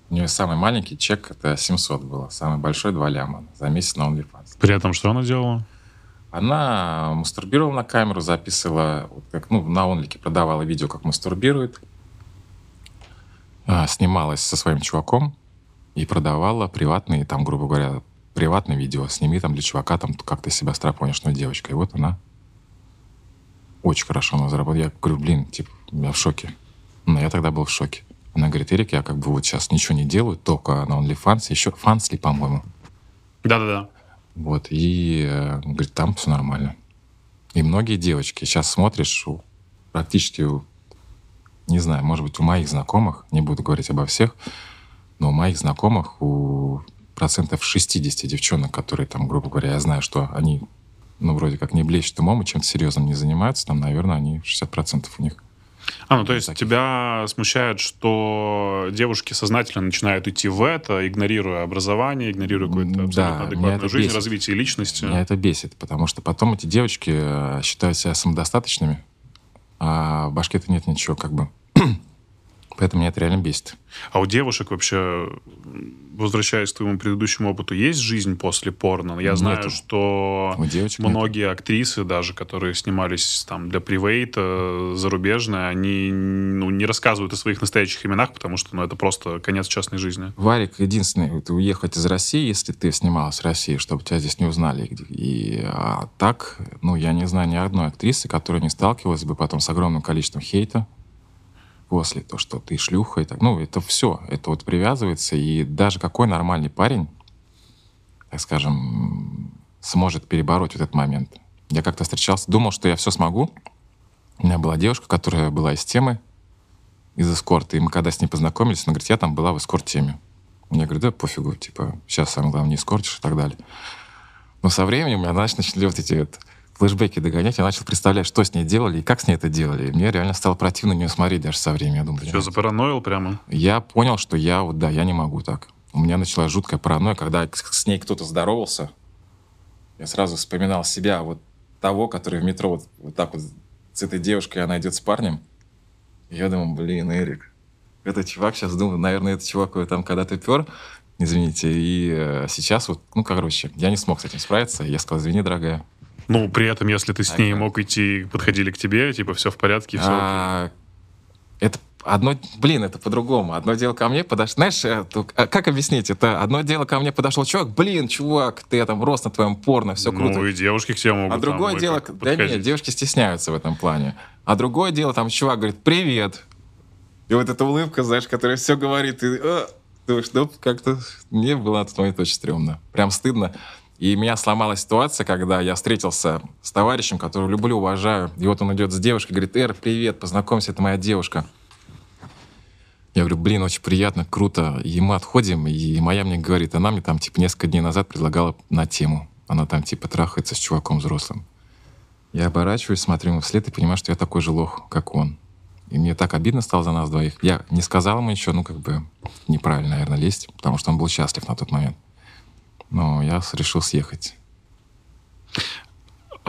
у нее самый маленький чек это 700 было, самый большой 2 ляма за месяц на OnlyFans. При этом что она делала? Она мастурбировала на камеру, записывала, вот как, ну, на онлике продавала видео, как мастурбирует, а, снималась со своим чуваком, и продавала приватные, там, грубо говоря, приватное видео. Сними там для чувака, там, как ты себя страпонишь, ну, девочка. И вот она очень хорошо она заработала. Я говорю, блин, типа, я в шоке. Но я тогда был в шоке. Она говорит, Эрик, я как бы вот сейчас ничего не делаю, только на OnlyFans, еще Фансли, по-моему. Да-да-да. Вот, и э, говорит, там все нормально. И многие девочки, сейчас смотришь, практически, не знаю, может быть, у моих знакомых, не буду говорить обо всех, но у моих знакомых, у процентов 60 девчонок, которые там, грубо говоря, я знаю, что они, ну, вроде как не блещут умом и чем-то серьезным не занимаются, там, наверное, они 60% у них. А, ну то есть тебя смущает, что девушки сознательно начинают идти в это, игнорируя образование, игнорируя какую-то Да, абсолютно меня адекватную жизнь, бесит. развитие личности. Меня это бесит, потому что потом эти девочки э, считают себя самодостаточными, а в башке-то нет ничего, как бы. Поэтому меня это реально бесит. А у девушек вообще, возвращаясь к твоему предыдущему опыту, есть жизнь после порно? Я знаю, Нету. что У девочек нету. многие актрисы даже, которые снимались там для привейта зарубежные, они ну, не рассказывают о своих настоящих именах, потому что ну, это просто конец частной жизни. Варик, единственный, вот уехать из России, если ты снималась в России, чтобы тебя здесь не узнали. И а так, ну, я не знаю ни одной актрисы, которая не сталкивалась бы потом с огромным количеством хейта после то, что ты шлюха и так. Ну, это все, это вот привязывается. И даже какой нормальный парень, так скажем, сможет перебороть вот этот момент. Я как-то встречался, думал, что я все смогу. У меня была девушка, которая была из темы, из эскорта. И мы когда с ней познакомились, она говорит, я там была в эскорт-теме. Я говорю, да пофигу, типа, сейчас самое главное не эскортишь и так далее. Но со временем я начал, начали вот эти вот флешбеки догонять, я начал представлять, что с ней делали и как с ней это делали. И мне реально стало противно на нее смотреть даже со временем. Я думаю, Что, блин, запараноил прямо? я понял, что я вот, да, я не могу так. У меня началась жуткая паранойя, когда с ней кто-то здоровался. Я сразу вспоминал себя, вот того, который в метро вот, вот так вот с этой девушкой, она идет с парнем. И я думаю, блин, Эрик, этот чувак сейчас думаю, наверное, этот чувак его там когда-то пер, извините, и э, сейчас вот, ну, короче, я не смог с этим справиться, я сказал, извини, дорогая. Ну, при этом, если ты с ней мог идти, подходили к тебе, типа, все в порядке, все А, это одно, блин, это по-другому. Одно дело ко мне подошло. Знаешь, э, а как объяснить? Это одно дело ко мне подошел чувак, блин, чувак, ты там рост на твоем порно, все круто. Ну, и девушки к тебе могут а другое там, дело, да нет, девушки стесняются в этом плане. А другое дело, там чувак говорит, привет. И вот эта улыбка, знаешь, которая все говорит, и «А». думаешь, ну, как-то мне было тот момент очень стрёмно. Прям стыдно. И меня сломалась ситуация, когда я встретился с товарищем, которого люблю, уважаю. И вот он идет с девушкой, говорит, Эр, привет, познакомься, это моя девушка. Я говорю, блин, очень приятно, круто. И мы отходим, и моя мне говорит, она мне там, типа, несколько дней назад предлагала на тему. Она там, типа, трахается с чуваком взрослым. Я оборачиваюсь, смотрю ему вслед и понимаю, что я такой же лох, как он. И мне так обидно стало за нас двоих. Я не сказал ему еще, ну, как бы, неправильно, наверное, лезть, потому что он был счастлив на тот момент. Но я решил съехать.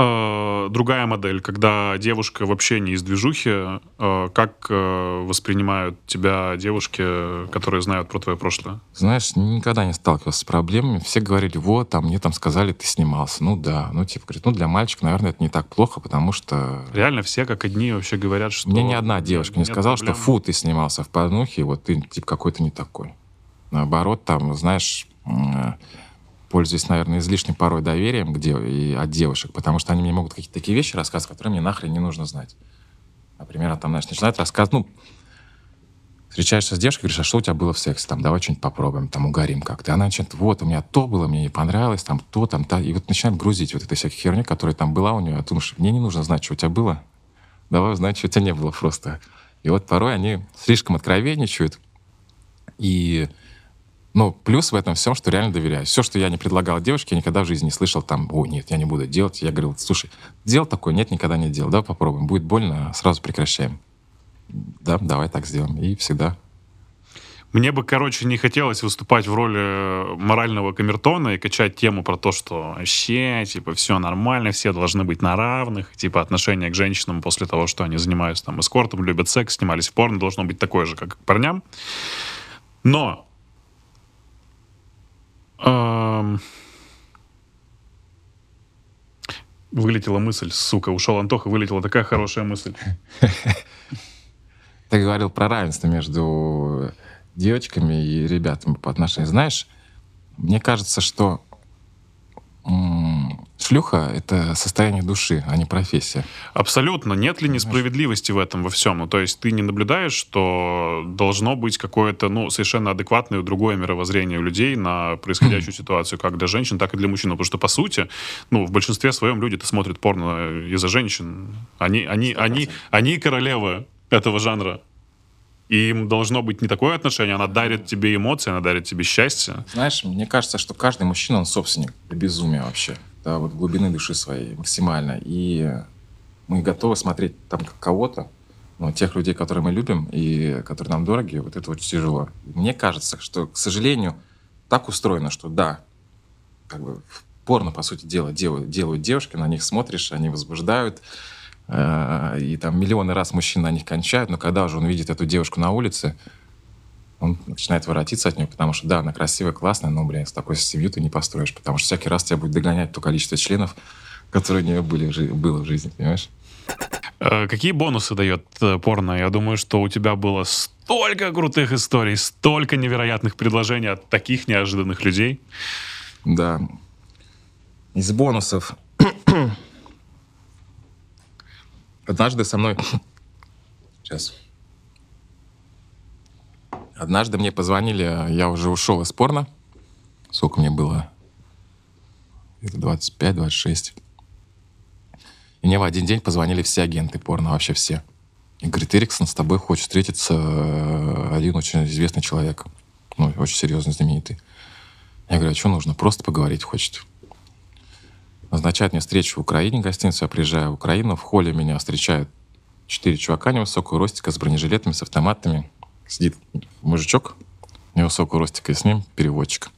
Э, другая модель, когда девушка вообще не из движухи, э, как э, воспринимают тебя девушки, которые знают про твое прошлое? Знаешь, никогда не сталкивался с проблемами. Все говорили, вот, там, мне там сказали, ты снимался. Ну да, ну типа, говорит, ну для мальчика, наверное, это не так плохо, потому что... Реально все как одни вообще говорят, что... Мне ни одна девушка не сказала, проблем. что фу, ты снимался в порнухе, вот ты типа какой-то не такой. Наоборот, там, знаешь, э, пользуюсь, наверное, излишним порой доверием где, и от девушек, потому что они мне могут какие-то такие вещи рассказывать, которые мне нахрен не нужно знать. Например, там, знаешь, начинает рассказывать, ну, встречаешься с девушкой, говоришь, а что у тебя было в сексе? Там, давай что-нибудь попробуем, там, угорим как-то. Она начинает, вот, у меня то было, мне не понравилось, там, то, там, та. И вот начинает грузить вот этой всякой херни, которая там была у нее. А ты думаешь, мне не нужно знать, что у тебя было. Давай узнать, что у тебя не было просто. И вот порой они слишком откровенничают. И, ну, плюс в этом всем, что реально доверяю. Все, что я не предлагал девушке, я никогда в жизни не слышал там, о, нет, я не буду делать. Я говорил, слушай, делал такое? Нет, никогда не делал. Давай попробуем. Будет больно, сразу прекращаем. Да, давай так сделаем. И всегда Мне бы, короче, не хотелось выступать в роли морального камертона и качать тему про то, что вообще, типа, все нормально, все должны быть на равных, типа, отношение к женщинам после того, что они занимаются там эскортом, любят секс, снимались в порно, должно быть такое же, как к парням. Но вылетела мысль, сука, ушел Антоха, вылетела такая хорошая мысль. Ты говорил про равенство между девочками и ребятами по отношению. Знаешь, мне кажется, что м, шлюха — это состояние души, а не профессия. Абсолютно. Нет ли несправедливости в этом во всем? Ну, то есть ты не наблюдаешь, что должно быть какое-то, ну, совершенно адекватное другое мировоззрение у людей на происходящую ситуацию, как для женщин, так и для мужчин. Потому что, по сути, ну, в большинстве своем люди-то смотрят порно из-за женщин. Они, они, они, они королевы этого жанра. И им должно быть не такое отношение, она дарит тебе эмоции, она дарит тебе счастье. Знаешь, мне кажется, что каждый мужчина, он собственник безумия вообще. Да, вот глубины души своей максимально. И мы готовы смотреть там кого-то, ну, тех людей, которые мы любим и которые нам дороги, вот это очень тяжело. Мне кажется, что, к сожалению, так устроено, что да, как бы порно, по сути дела, делают, делают девушки, на них смотришь, они возбуждают, э, и там миллионы раз мужчин на них кончают, но когда уже он видит эту девушку на улице, он начинает воротиться от нее, потому что, да, она красивая, классная, но, блин, с такой семью ты не построишь, потому что всякий раз тебя будет догонять то количество членов, которые у нее были, было в жизни, понимаешь? Э, Какие бонусы дает э, порно? Я думаю, что у тебя было столько крутых историй, столько невероятных предложений от таких неожиданных людей. Да. Из бонусов. Однажды со мной... Сейчас. Однажды мне позвонили, я уже ушел из порно. Сколько мне было? Это 25-26. И мне в один день позвонили все агенты порно, вообще все. И говорит, Эриксон, с тобой хочет встретиться э, один очень известный человек. Ну, очень серьезно знаменитый. Я говорю, а что нужно? Просто поговорить хочет. Назначает мне встречу в Украине, гостиницу. Я приезжаю в Украину. В холле меня встречают четыре чувака невысокого ростика с бронежилетами, с автоматами. Сидит мужичок невысокого ростика, и с ним переводчик.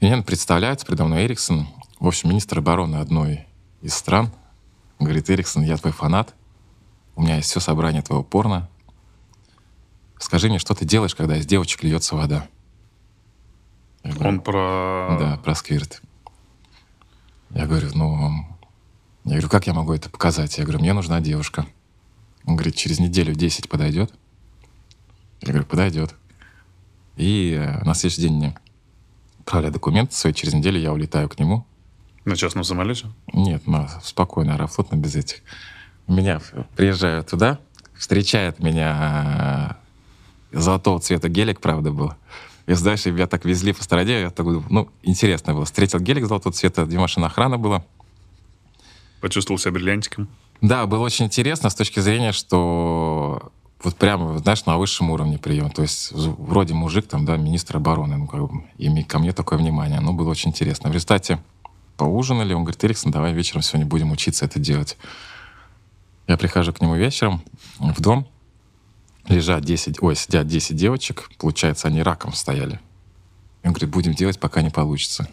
И мне представляется передо мной Эриксон, в общем, министр обороны одной из стран. Говорит, Эриксон, я твой фанат. У меня есть все собрание твоего порно. Скажи мне, что ты делаешь, когда из девочек льется вода? Я говорю, Он про... да, про сквирт. Я говорю, ну... Я говорю, как я могу это показать? Я говорю, мне нужна девушка. Он говорит, через неделю 10 подойдет? Я говорю, подойдет. И э, на следующий день мне отправляю документы свои, через неделю я улетаю к нему. На частном самолете? Нет, на спокойно, аэрофлот, но без этих. Меня приезжаю туда, встречает меня э, золотого цвета гелик, правда, был. И знаешь, меня так везли по стране, я так думаю, ну, интересно было. Встретил гелик золотого цвета, две машины охраны было. Почувствовал себя бриллиантиком. Да, было очень интересно с точки зрения, что вот прямо, знаешь, на высшем уровне прием. То есть вроде мужик, там, да, министр обороны, ну, как бы, и ко мне такое внимание. Ну, было очень интересно. В результате поужинали, он говорит, Эриксон, давай вечером сегодня будем учиться это делать. Я прихожу к нему вечером в дом, лежат 10, ой, сидят 10 девочек, получается, они раком стояли. И он говорит, будем делать, пока не получится.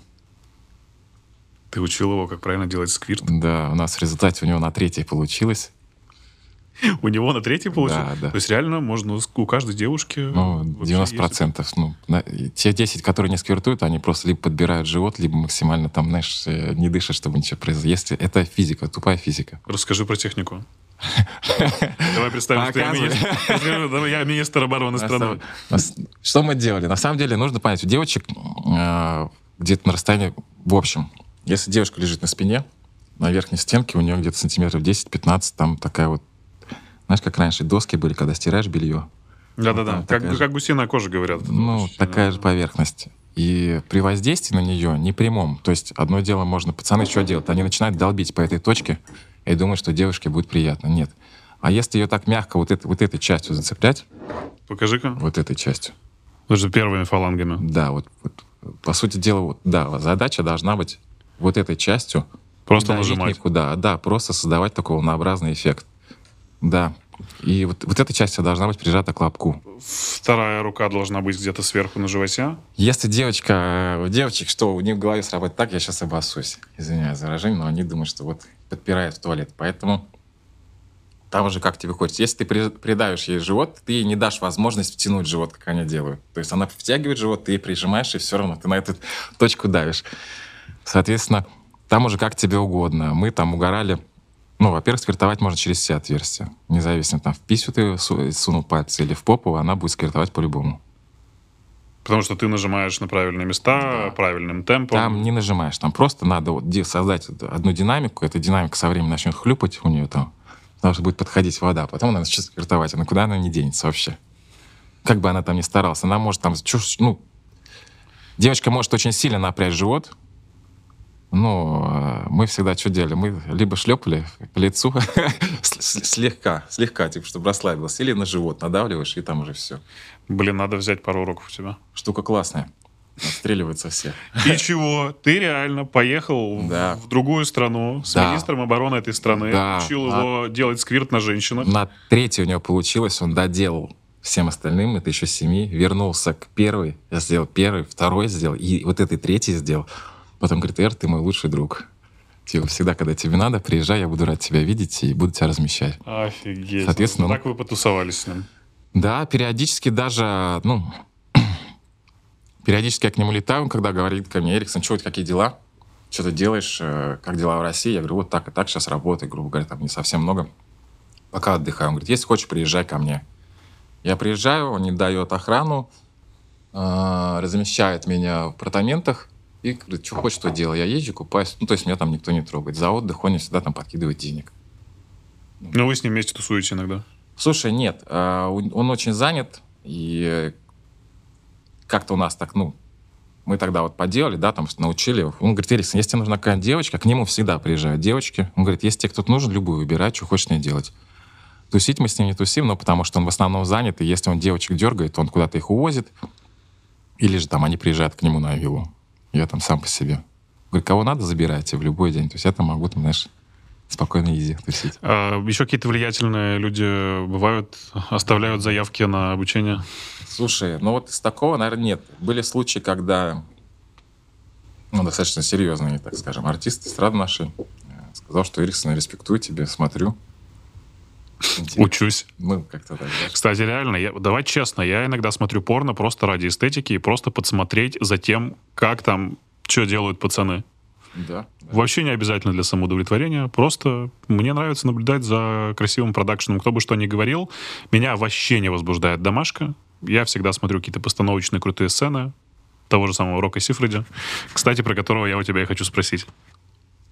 Ты учил его, как правильно делать сквирт. Да, у нас в результате у него на третьей получилось. У него на третий получился? Да, да. То есть реально можно у- каждой девушки... Ну, вообще 90%. есть- процентов. Ну, на- те 10, которые не сквертуют, они просто либо подбирают живот, либо максимально там, знаешь, э, не дышат, чтобы ничего произошло. Если это физика, тупая физика. Расскажи про технику. Давай представим, что я министр. Я министр обороны страны. Что мы делали? На самом деле нужно понять, у девочек э, где-то на расстоянии, в общем, если девушка лежит на спине, на верхней стенке у нее где-то сантиметров 10-15, там такая вот, знаешь, как раньше доски были, когда стираешь белье. Да-да-да. там Как же- как гусиная кожа, говорят. Ну, Очень такая сильно. же поверхность. И при воздействии на нее непрямом, то есть одно дело можно, пацаны что делают? Они начинают долбить по этой точке и думают, что девушке будет приятно. Нет. А если ее так мягко вот, это, вот этой частью зацеплять, Покажи-ка. вот этой частью, Даже первыми фалангами. да, вот, вот, по сути дела, вот, да, задача должна быть вот этой частью Просто не нажимать. никуда, да, просто создавать такой волнообразный эффект. Да. И вот, вот эта часть должна быть прижата к лобку. Вторая рука должна быть где-то сверху на животе. Если девочка, у девочек, что у них в голове сработает так, я сейчас обоссусь. Извиняюсь за выражение, но они думают, что вот подпирает в туалет. Поэтому там уже как тебе хочется. Если ты при- придавишь ей живот, ты ей не дашь возможность втянуть живот, как они делают. То есть она втягивает живот, ты ей прижимаешь, и все равно ты на эту точку давишь. Соответственно, там уже как тебе угодно. Мы там угорали Ну, во-первых, сквертовать можно через все отверстия. Независимо, там, в писю ты су- сунул пальцы или в попу, она будет сквертовать по-любому. Потому что ты нажимаешь на правильные места, Да. правильным темпом. Там не нажимаешь, там просто надо вот создать одну динамику, эта динамика со временем начнет хлюпать у нее там, потому что будет подходить вода, потом она начнет сквертовать, а куда она не денется вообще. Как бы она там ни старалась, она может там, ну, девочка может очень сильно напрячь живот, но э, мы всегда что делали? Мы либо шлепали по лицу слегка, слегка, типа, чтобы расслабилась, или на живот надавливаешь, и там уже все. Блин, надо взять пару уроков у тебя. Штука классная. Отстреливаются все. И чего? Ты реально поехал в- Да. в другую страну с Да. министром обороны этой страны, Да. учил А- его делать сквирт на женщинах. На третий у него получилось, он доделал всем остальным, это еще семи, вернулся к первой, я сделал первый, второй сделал, и вот этой третий сделал. Потом говорит, Эр, ты мой лучший друг. Типа, всегда, когда тебе надо, приезжай, я буду рад тебя видеть и буду тебя размещать. Офигеть. Соответственно, Ну, так вы потусовались с ним. Да, периодически даже, ну, периодически я к нему летаю, он когда говорит ко мне, Эриксон, что, какие дела? Что ты делаешь? э, Как дела в России? Я говорю, вот так и так, сейчас работаю, грубо говоря, там не совсем много. Пока отдыхаю. Он говорит, если хочешь, приезжай ко мне. Я приезжаю, он не дает охрану, э, размещает меня в апартаментах и говорит, что хочешь, что делай. Я езжу, купаюсь. Ну, то есть меня там никто не трогает. За отдых он мне всегда там подкидывает денег. Ну, вы с ним вместе тусуете иногда. Слушай, нет, а, он очень занят, и как-то у нас так, ну, мы тогда вот поделали, да, там научили. Он говорит, Эриксон, если тебе нужна какая-нибудь девочка, к нему всегда приезжают девочки. Он говорит, если тебе кто-то нужен, любую выбирай, что хочешь с ней делать. Тусить мы с ним не тусим, но потому что он в основном занят, и если он девочек дергает, то он куда-то их увозит, или же там они приезжают к нему на виллу. Я там сам по себе. Говорит, кого надо, забирайте в любой день. То есть я там могу, там, знаешь, спокойно изи тусить. А еще какие-то влиятельные люди бывают, оставляют заявки на обучение? Слушай, ну вот из такого, наверное, нет. Были случаи, когда ну, достаточно серьезный, так скажем, артист эстрады нашей э, сказал, что Эриксон, респектую тебя, смотрю. Интересно. Учусь. Ну, как-то так, знаешь. Кстати, реально, я, давай честно, я иногда смотрю порно просто ради эстетики и просто подсмотреть за тем, как там, что делают пацаны. Да. да. Вообще не обязательно для самоудовлетворения, просто мне нравится наблюдать за красивым продакшеном. Кто бы что ни говорил, меня вообще не возбуждает домашка. Я всегда смотрю какие-то постановочные крутые сцены того же самого Рока Сифреди, кстати, про которого я у тебя и хочу спросить.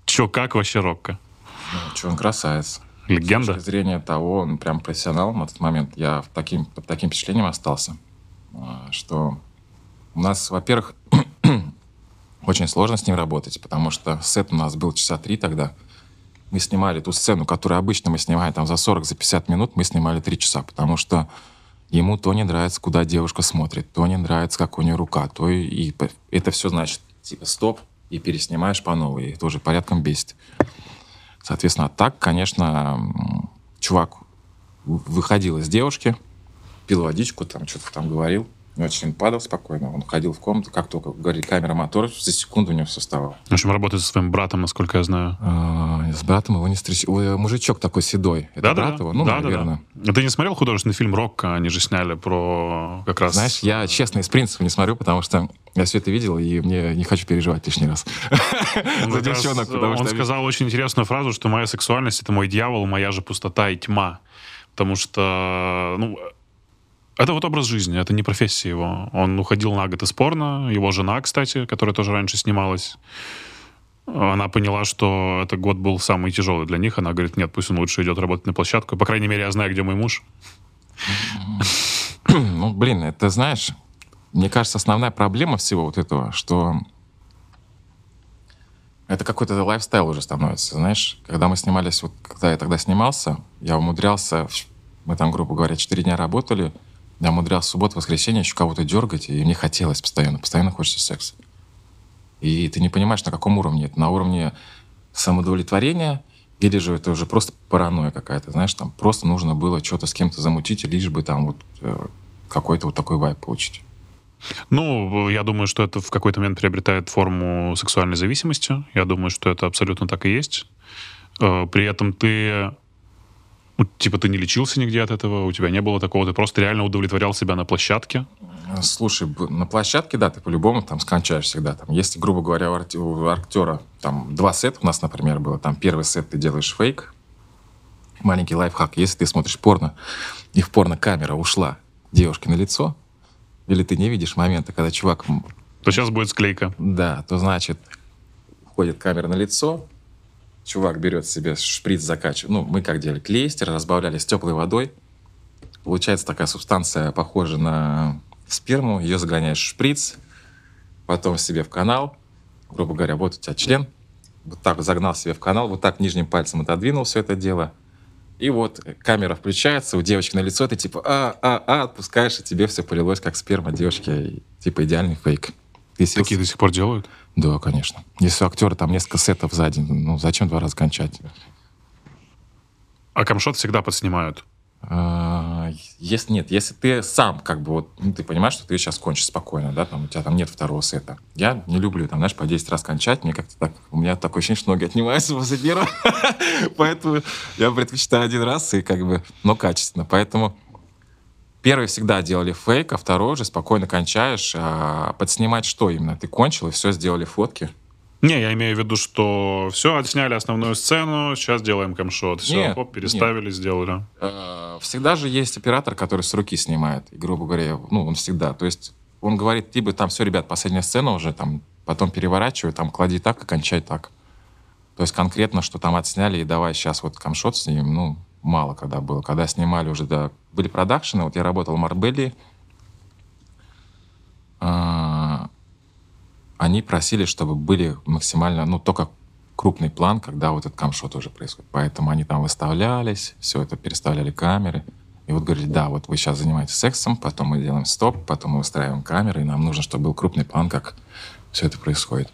Че, как вообще Рокко? Ну, что, он красавец. С Легенда? точки зрения того, он прям профессионал на тот момент. Я таким, под таким впечатлением остался, а, что у нас, во-первых, очень сложно с ним работать, потому что сет у нас был часа три тогда. Мы снимали ту сцену, которую обычно мы снимаем там за 40, за 50 минут, мы снимали три часа, потому что ему то не нравится, куда девушка смотрит, то не нравится, как у нее рука, то и, и это все значит, типа, стоп, и переснимаешь по новой, и тоже порядком бесит. Соответственно, так, конечно, чувак выходил из девушки, пил водичку, там что-то там говорил, член падал спокойно, он ходил в комнату, как только говорит камера мотор, за секунду у него все вставало. В общем, работает со своим братом, насколько я знаю. А, С братом его не встречал. Мужичок такой седой. Это брат его? Ну, да, наверное. Да, да. Ты не смотрел художественный фильм «Рокко»? Они же сняли про как раз... Знаешь, я честно из принципа не смотрю, потому что я все это видел, и мне не хочу переживать лишний раз. За девчонок, Он что... сказал очень интересную фразу, что моя сексуальность — это мой дьявол, моя же пустота и тьма. Потому что, ну, это вот образ жизни, это не профессия его. Он уходил на год из порно. Его жена, кстати, которая тоже раньше снималась, она поняла, что этот год был самый тяжелый для них. Она говорит, нет, пусть он лучше идет работать на площадку. По крайней мере, я знаю, где мой муж. Ну, блин, это, знаешь, мне кажется, основная проблема всего вот этого, что это какой-то лайфстайл уже становится, знаешь. Когда мы снимались, вот когда я тогда снимался, я умудрялся, мы там, грубо говоря, 4 дня работали, я умудрялся в субботу, воскресенье еще кого-то дергать, и мне хотелось постоянно, постоянно хочется секса. И ты не понимаешь, на каком уровне это. На уровне самоудовлетворения или же это уже просто паранойя какая-то, знаешь, там просто нужно было что-то с кем-то замутить, лишь бы там вот э, какой-то вот такой вайп получить. Ну, я думаю, что это в какой-то момент приобретает форму сексуальной зависимости. Я думаю, что это абсолютно так и есть. Э, При этом ты, ну, типа, ты не лечился нигде от этого, у тебя не было такого, ты просто реально удовлетворял себя на площадке. Э, Слушай, на площадке, да, ты по-любому там скончаешь всегда. Там, если, грубо говоря, у актера там два сета у нас, например, было, там первый сет ты делаешь фейк, маленький лайфхак. Если ты смотришь порно, и в порно камера ушла девушке на лицо, или ты не видишь момента, когда чувак... То сейчас будет склейка. Да, то значит, входит камера на лицо, чувак берет себе шприц, закачивает. Ну, мы как делали? Клейстер, разбавляли с теплой водой. Получается такая субстанция, похожа на сперму. Ее загоняешь в шприц, потом себе в канал. Грубо говоря, вот у тебя член. Вот так загнал себе в канал, вот так нижним пальцем отодвинул все это дело. И вот камера включается, у девочки на лицо, ты типа а, а, а, отпускаешь, и тебе все полилось, как сперма девочки. Типа идеальный фейк. Ты Такие до сих пор делают? Да, конечно. Если у актера там несколько сетов за день, ну зачем два раза кончать? А камшот всегда подснимают? А, если нет, если ты сам как бы вот, ну, ты понимаешь, что ты сейчас кончишь спокойно, да, там у тебя там нет второго сета. Я не люблю там, знаешь, по 10 раз кончать, мне как-то так, у меня такое ощущение, что ноги отнимаются после первого, поэтому я предпочитаю один раз и как бы, но качественно, поэтому первый всегда делали фейк, а второй уже спокойно кончаешь, а подснимать что именно? Ты кончил и все, сделали фотки, не, я имею в виду, что все, отсняли основную сцену, сейчас делаем камшот. Все, нет, хоп, переставили, нет. сделали. Э, всегда же есть оператор, который с руки снимает. И, грубо говоря, ну, он всегда. То есть он говорит, либо там все, ребят, последняя сцена уже, там, потом переворачивай, там, клади так и кончай так. То есть конкретно, что там отсняли, и давай сейчас вот камшот снимем, ну, мало когда было. Когда снимали уже, да, были продакшены, вот я работал в Марбелли, а, они просили, чтобы были максимально, ну, только крупный план, когда вот этот камшот уже происходит. Поэтому они там выставлялись, все это переставляли камеры. И вот говорили, да, вот вы сейчас занимаетесь сексом, потом мы делаем стоп, потом мы выстраиваем камеры, и нам нужно, чтобы был крупный план, как все это происходит.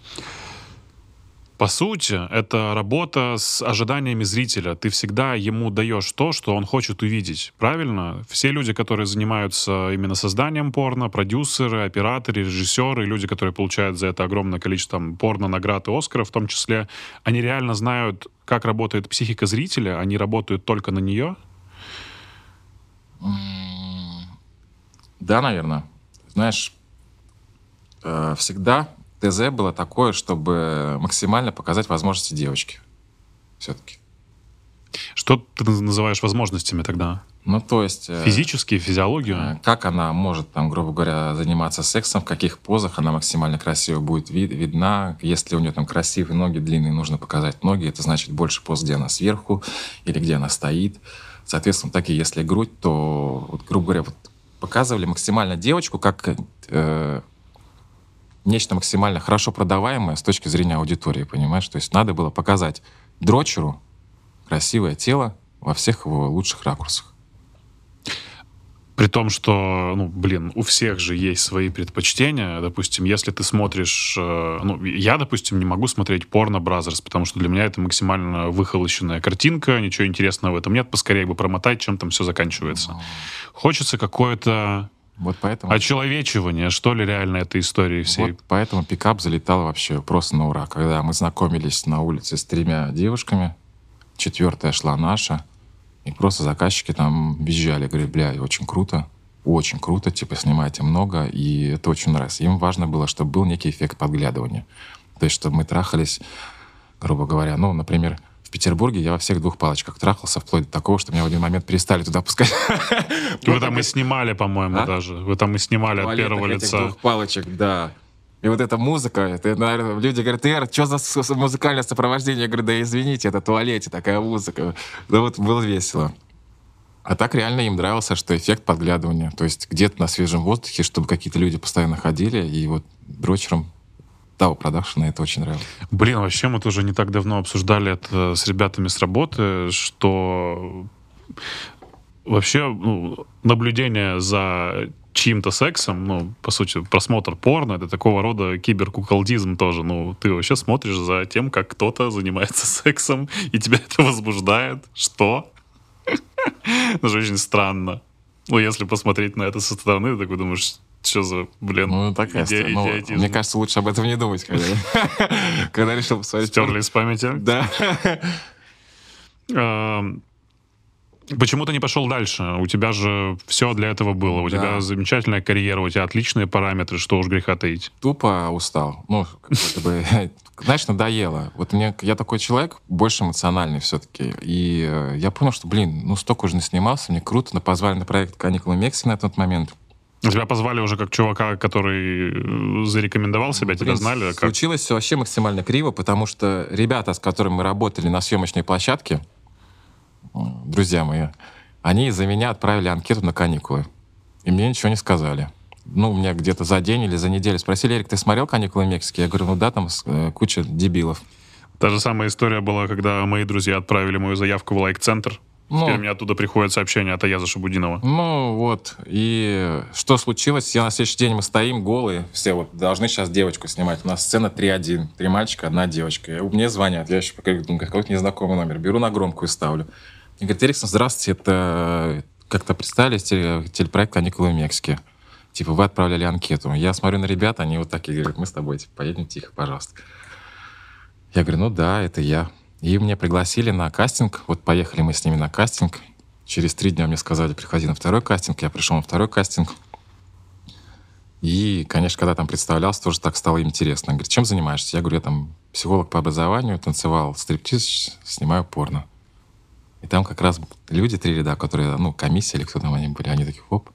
По сути, это работа с ожиданиями зрителя. Ты всегда ему даешь то, что он хочет увидеть. Правильно? Все люди, которые занимаются именно созданием порно, продюсеры, операторы, режиссеры, люди, которые получают за это огромное количество порно, наград и Оскаров в том числе, они реально знают, как работает психика зрителя, они работают только на нее? Да, наверное. Знаешь, э, всегда ТЗ было такое, чтобы максимально показать возможности девочки. Все-таки. Что ты называешь возможностями тогда? Ну, то есть... Э, Физические, физиологию? Э, как она может, там, грубо говоря, заниматься сексом, в каких позах она максимально красиво будет вид видна. Если у нее там красивые ноги, длинные, нужно показать ноги. Это значит больше поз, где она сверху или где она стоит. Соответственно, так и если грудь, то, вот, грубо говоря, вот показывали максимально девочку как э, нечто максимально хорошо продаваемое с точки зрения аудитории, понимаешь? То есть надо было показать дрочеру красивое тело во всех его лучших ракурсах. При том, что, ну, блин, у всех же есть свои предпочтения. Допустим, если ты смотришь... Э, ну, я, допустим, не могу смотреть порно Brazzers, потому что для меня это максимально выхолощенная картинка, ничего интересного в этом нет. Поскорее бы промотать, чем там все заканчивается. Хочется какое-то вот поэтому... Очеловечивание, что ли, реально этой истории всей? Вот поэтому пикап залетал вообще просто на ура. Когда мы знакомились на улице с тремя девушками, четвертая шла наша, и просто заказчики там визжали, говорили, бля, очень круто, очень круто, типа, снимайте много, и это очень нравится. Им важно было, чтобы был некий эффект подглядывания. То есть, чтобы мы трахались, грубо говоря, ну, например, Петербурге я во всех двух палочках трахался, вплоть до такого, что меня в один момент перестали туда пускать. Вы там и снимали, по-моему, а? даже. Вы там и снимали от первого лица. двух палочек, да. И вот эта музыка, это, наверное, люди говорят, ты, что за музыкальное сопровождение? Я говорю, да извините, это в туалете такая музыка. Да вот было весело. А так реально им нравился, что эффект подглядывания. То есть где-то на свежем воздухе, чтобы какие-то люди постоянно ходили, и вот дрочером того продакшена, это очень нравилось. Блин, вообще мы тоже не так давно обсуждали это с ребятами с работы, что вообще ну, наблюдение за чьим-то сексом, ну, по сути, просмотр порно, это такого рода киберкуколдизм тоже. Ну, ты вообще смотришь за тем, как кто-то занимается сексом, и тебя это возбуждает. Что? Даже очень странно. Ну, если посмотреть на это со стороны, ты такой думаешь, что за, блин, ну, такая иде- ну, Мне кажется, лучше об этом не думать, когда, когда решил посмотреть. Стерли из памяти? Да. Почему ты не пошел дальше? У тебя же все для этого было. У Да. тебя замечательная карьера, у тебя отличные параметры, что уж греха таить. Тупо устал. Ну, как бы, знаешь, надоело. Вот мне, я такой человек, больше эмоциональный все-таки. И э, я понял, что, блин, ну столько уже снимался, мне круто, но позвали на проект «Каникулы Мексики» на тот момент. Тебя позвали уже как чувака, который э, зарекомендовал себя, тебя Блин, знали? Как? Случилось все вообще максимально криво, потому что ребята, с которыми мы работали на съемочной площадке, друзья мои, они за меня отправили анкету на каникулы. И мне ничего не сказали. Ну, меня где-то за день или за неделю спросили, Эрик, ты смотрел «Каникулы Мексики»? Я говорю, ну да, там э, куча дебилов. Та же самая история была, когда мои друзья отправили мою заявку в лайк-центр. Ну. Теперь мне оттуда приходит сообщение от Аяза Шабудинова. Ну, вот. И что случилось? Я на следующий день мы стоим голые, все вот должны сейчас девочку снимать. У нас сцена 3-1. Три мальчика, одна девочка. И мне звонят. Я еще думаю, какой-то незнакомый номер. Беру на громкую ставлю. И говорит, Эриксон, здравствуйте, это как-то представили теле- телепроект «Каникулы в Мексике». Типа, вы отправляли анкету. Я смотрю на ребят, они вот такие говорят, мы с тобой, типа, поедем тихо, пожалуйста. Я говорю, ну да, это я. И меня пригласили на кастинг. Вот поехали мы с ними на кастинг. Через три дня мне сказали, приходи на второй кастинг. Я пришел на второй кастинг. И, конечно, когда там представлялся, тоже так стало интересно. Говорит, чем занимаешься? Я говорю, я там психолог по образованию, танцевал стриптиз, снимаю порно. И там как раз люди, три ряда, которые, ну, комиссия или кто там они были, они такие, оп.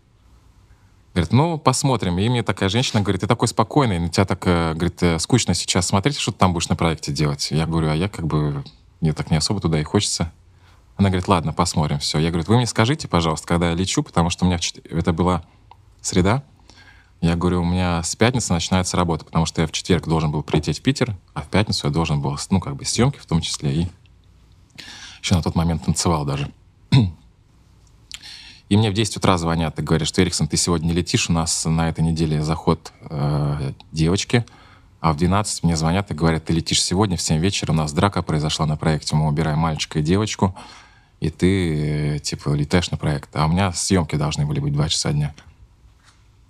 Говорит, ну, посмотрим. И мне такая женщина говорит, ты такой спокойный, на тебя так, э, говорит, э, скучно сейчас смотреть, что ты там будешь на проекте делать. Я говорю, а я как бы, мне так не особо туда и хочется. Она говорит, ладно, посмотрим, все. Я говорю, вы мне скажите, пожалуйста, когда я лечу, потому что у меня в чет- это была среда. Я говорю, у меня с пятницы начинается работа, потому что я в четверг должен был прилететь в Питер, а в пятницу я должен был, ну, как бы съемки в том числе, и еще на тот момент танцевал даже. И мне в 10 утра звонят и говорят, что Эриксон, ты сегодня не летишь, у нас на этой неделе заход э, девочки. А в 12 мне звонят и говорят, ты летишь сегодня в 7 вечера, у нас драка произошла на проекте, мы убираем мальчика и девочку, и ты, э, типа, летаешь на проект. А у меня съемки должны были быть 2 часа дня.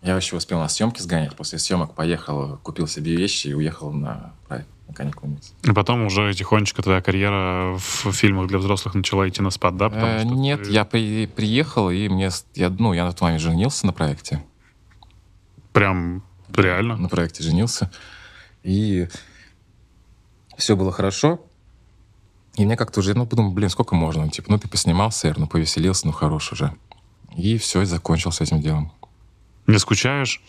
Я еще успел на съемки сгонять. После съемок поехал, купил себе вещи и уехал на проект, на каникулы. И потом уже тихонечко твоя карьера в фильмах для взрослых начала идти на спад, да? Э, Нет, ты я при- приехал, и мне, я, ну, я на тот момент женился на проекте. Прям реально. на проекте женился. И все было хорошо. И мне как-то уже, ну, подумал, блин, сколько можно? Типа, ну, ты поснимался, Эр, ну, повеселился, ну, хорош уже. И все, закончил с этим делом. Не скучаешь?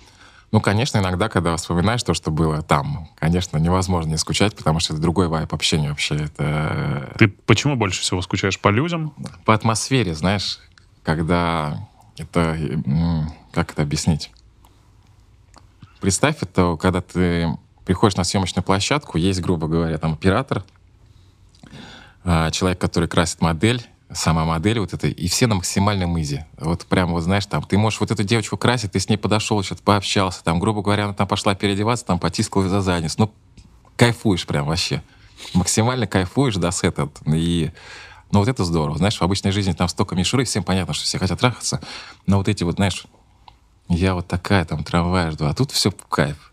Ну, конечно, иногда, когда вспоминаешь то, что было там, конечно, невозможно не скучать, потому что это другой вайп общения вообще. Это Ты почему больше всего скучаешь? По людям? по атмосфере, знаешь, когда это... Как это объяснить? Представь, это когда ты приходишь на съемочную площадку, есть, грубо говоря, там оператор, а, человек, который красит модель, сама модель вот эта, и все на максимальном изи. Вот прям вот, знаешь, там, ты можешь вот эту девочку красить, ты с ней подошел, что-то пообщался, там, грубо говоря, она там пошла переодеваться, там, потискала за задницу. Ну, кайфуешь прям вообще. Максимально кайфуешь до сета. И ну, вот это здорово. Знаешь, в обычной жизни там столько мишуры, всем понятно, что все хотят трахаться. Но вот эти вот, знаешь, я вот такая, там, трамвай жду, а тут все кайф.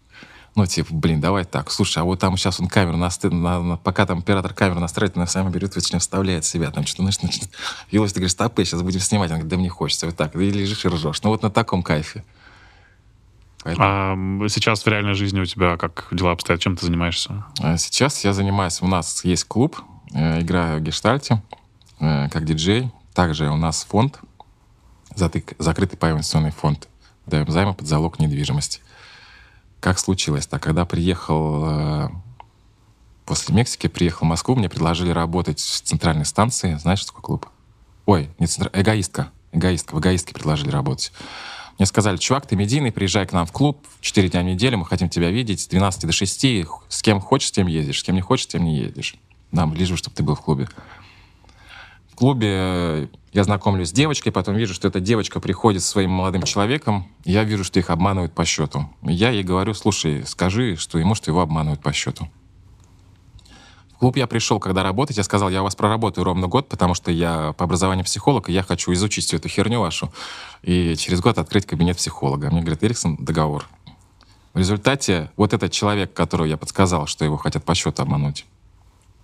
Ну, типа, блин, давай так. Слушай, а вот там сейчас он камеру наст... на, на- пока там оператор камеру настраивает, она сама берет, член вставляет себя. Там что-то, знаешь, начинает... Елось, ты говоришь, стопы, сейчас будем снимать. Он говорит, да мне хочется. Вот так. И лежишь и ржешь. Ну, вот на таком кайфе. Поэтому- А сейчас в реальной жизни у тебя как дела обстоят? Чем ты занимаешься? А Сейчас я занимаюсь, у нас есть клуб, э, играю в гештальте, э, как диджей. Также у нас фонд, закрытый паевенционный фонд. Даем займы под залог недвижимости. Как случилось так? Когда приехал э, после Мексики, приехал в Москву, мне предложили работать в центральной станции. Знаешь, что такое клуб? Ой, не центр... эгоистка. Эгоистка. В эгоистке предложили работать. Мне сказали, чувак, ты медийный, приезжай к нам в клуб, 4 дня в неделю, мы хотим тебя видеть, с 12 до 6, с кем хочешь, с тем ездишь, с кем не хочешь, с тем не едешь. Нам лишь бы, чтобы ты был в клубе. Клубе я знакомлюсь с девочкой, потом вижу, что эта девочка приходит со своим молодым человеком, я вижу, что их обманывают по счету. Я ей говорю, слушай, скажи, что ему, что его обманывают по счету. В клуб я пришел, когда работать, я сказал, я у вас проработаю ровно год, потому что я по образованию психолог, и я хочу изучить всю эту херню вашу, и через год открыть кабинет психолога. Мне говорит, Эриксон, договор. В результате вот этот человек, которого я подсказал, что его хотят по счету обмануть,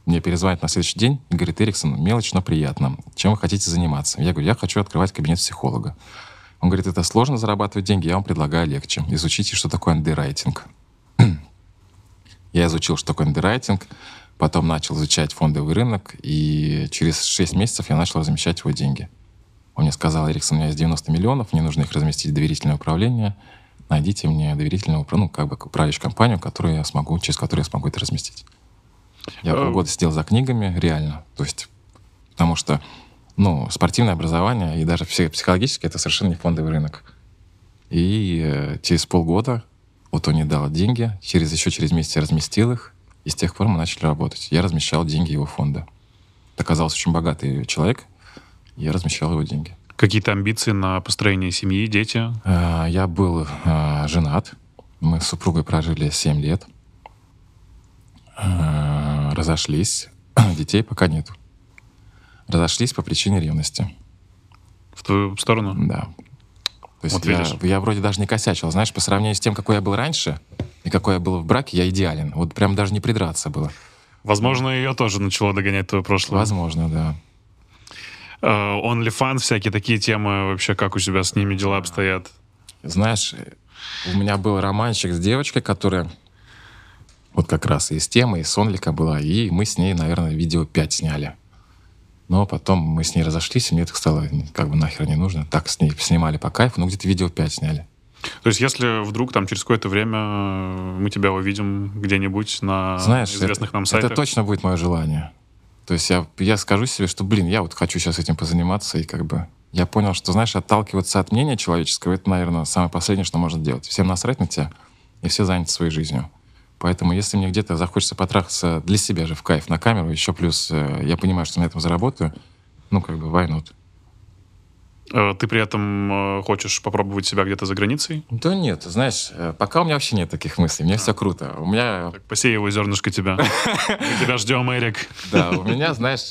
мне перезвонит на следующий день и говорит, Эриксон, мелочь, но приятно. Чем вы хотите заниматься? Я говорю, я хочу открывать кабинет психолога. Он говорит, это сложно зарабатывать деньги, я вам предлагаю легче. Изучите, что такое андеррайтинг. я изучил, что такое андеррайтинг, потом начал изучать фондовый рынок, и через 6 месяцев я начал размещать его деньги. Он мне сказал, Эриксон, у меня есть 90 миллионов, мне нужно их разместить в доверительное управление. Найдите мне доверительную, ну, как бы управляющую компанию, которую я смогу, через которую я смогу это разместить. Я полгода сидел за книгами, реально. То есть, потому что, ну, спортивное образование и даже психологически это совершенно не фондовый рынок. И э, через полгода вот он мне дал деньги, через еще через месяц я разместил их, и с тех пор мы начали работать. Я размещал деньги его фонда. Это оказался очень богатый человек, я размещал его деньги. Какие-то амбиции на построение семьи, дети? Э, я был э, женат. Мы с супругой прожили 7 лет. Разошлись. Детей пока нет. Разошлись по причине ревности. В твою сторону? Да. То есть вот я, я вроде даже не косячил. Знаешь, по сравнению с тем, какой я был раньше и какой я был в браке, я идеален. Вот прям даже не придраться было. Возможно, ее тоже начало догонять твое прошлое. Возможно, да. Uh, OnlyFans, всякие такие темы, вообще как у тебя с ними дела обстоят? Знаешь, у меня был романчик с девочкой, которая вот как раз и с темой, и с Онлика была, и мы с ней, наверное, видео 5 сняли. Но потом мы с ней разошлись, и мне это стало как бы нахер не нужно. Так с ней снимали по кайфу, ну где-то видео 5 сняли. То есть, если вдруг там через какое-то время мы тебя увидим где-нибудь на Знаешь, известных это, нам сайтах? Это точно будет мое желание. То есть я, я скажу себе, что, блин, я вот хочу сейчас этим позаниматься, и как бы я понял, что, знаешь, отталкиваться от мнения человеческого, это, наверное, самое последнее, что можно делать. Всем насрать на тебя, и все заняты своей жизнью. Поэтому если мне где-то захочется потрахаться для себя же в кайф на камеру, еще плюс э, я понимаю, что на этом заработаю, ну, как бы, why not? Э, ты при этом э, хочешь попробовать себя где-то за границей? Да нет, знаешь, пока у меня вообще нет таких мыслей, мне а. все круто. У меня... Так, посей его зернышко тебя. Мы тебя ждем, Эрик. Да, у меня, знаешь,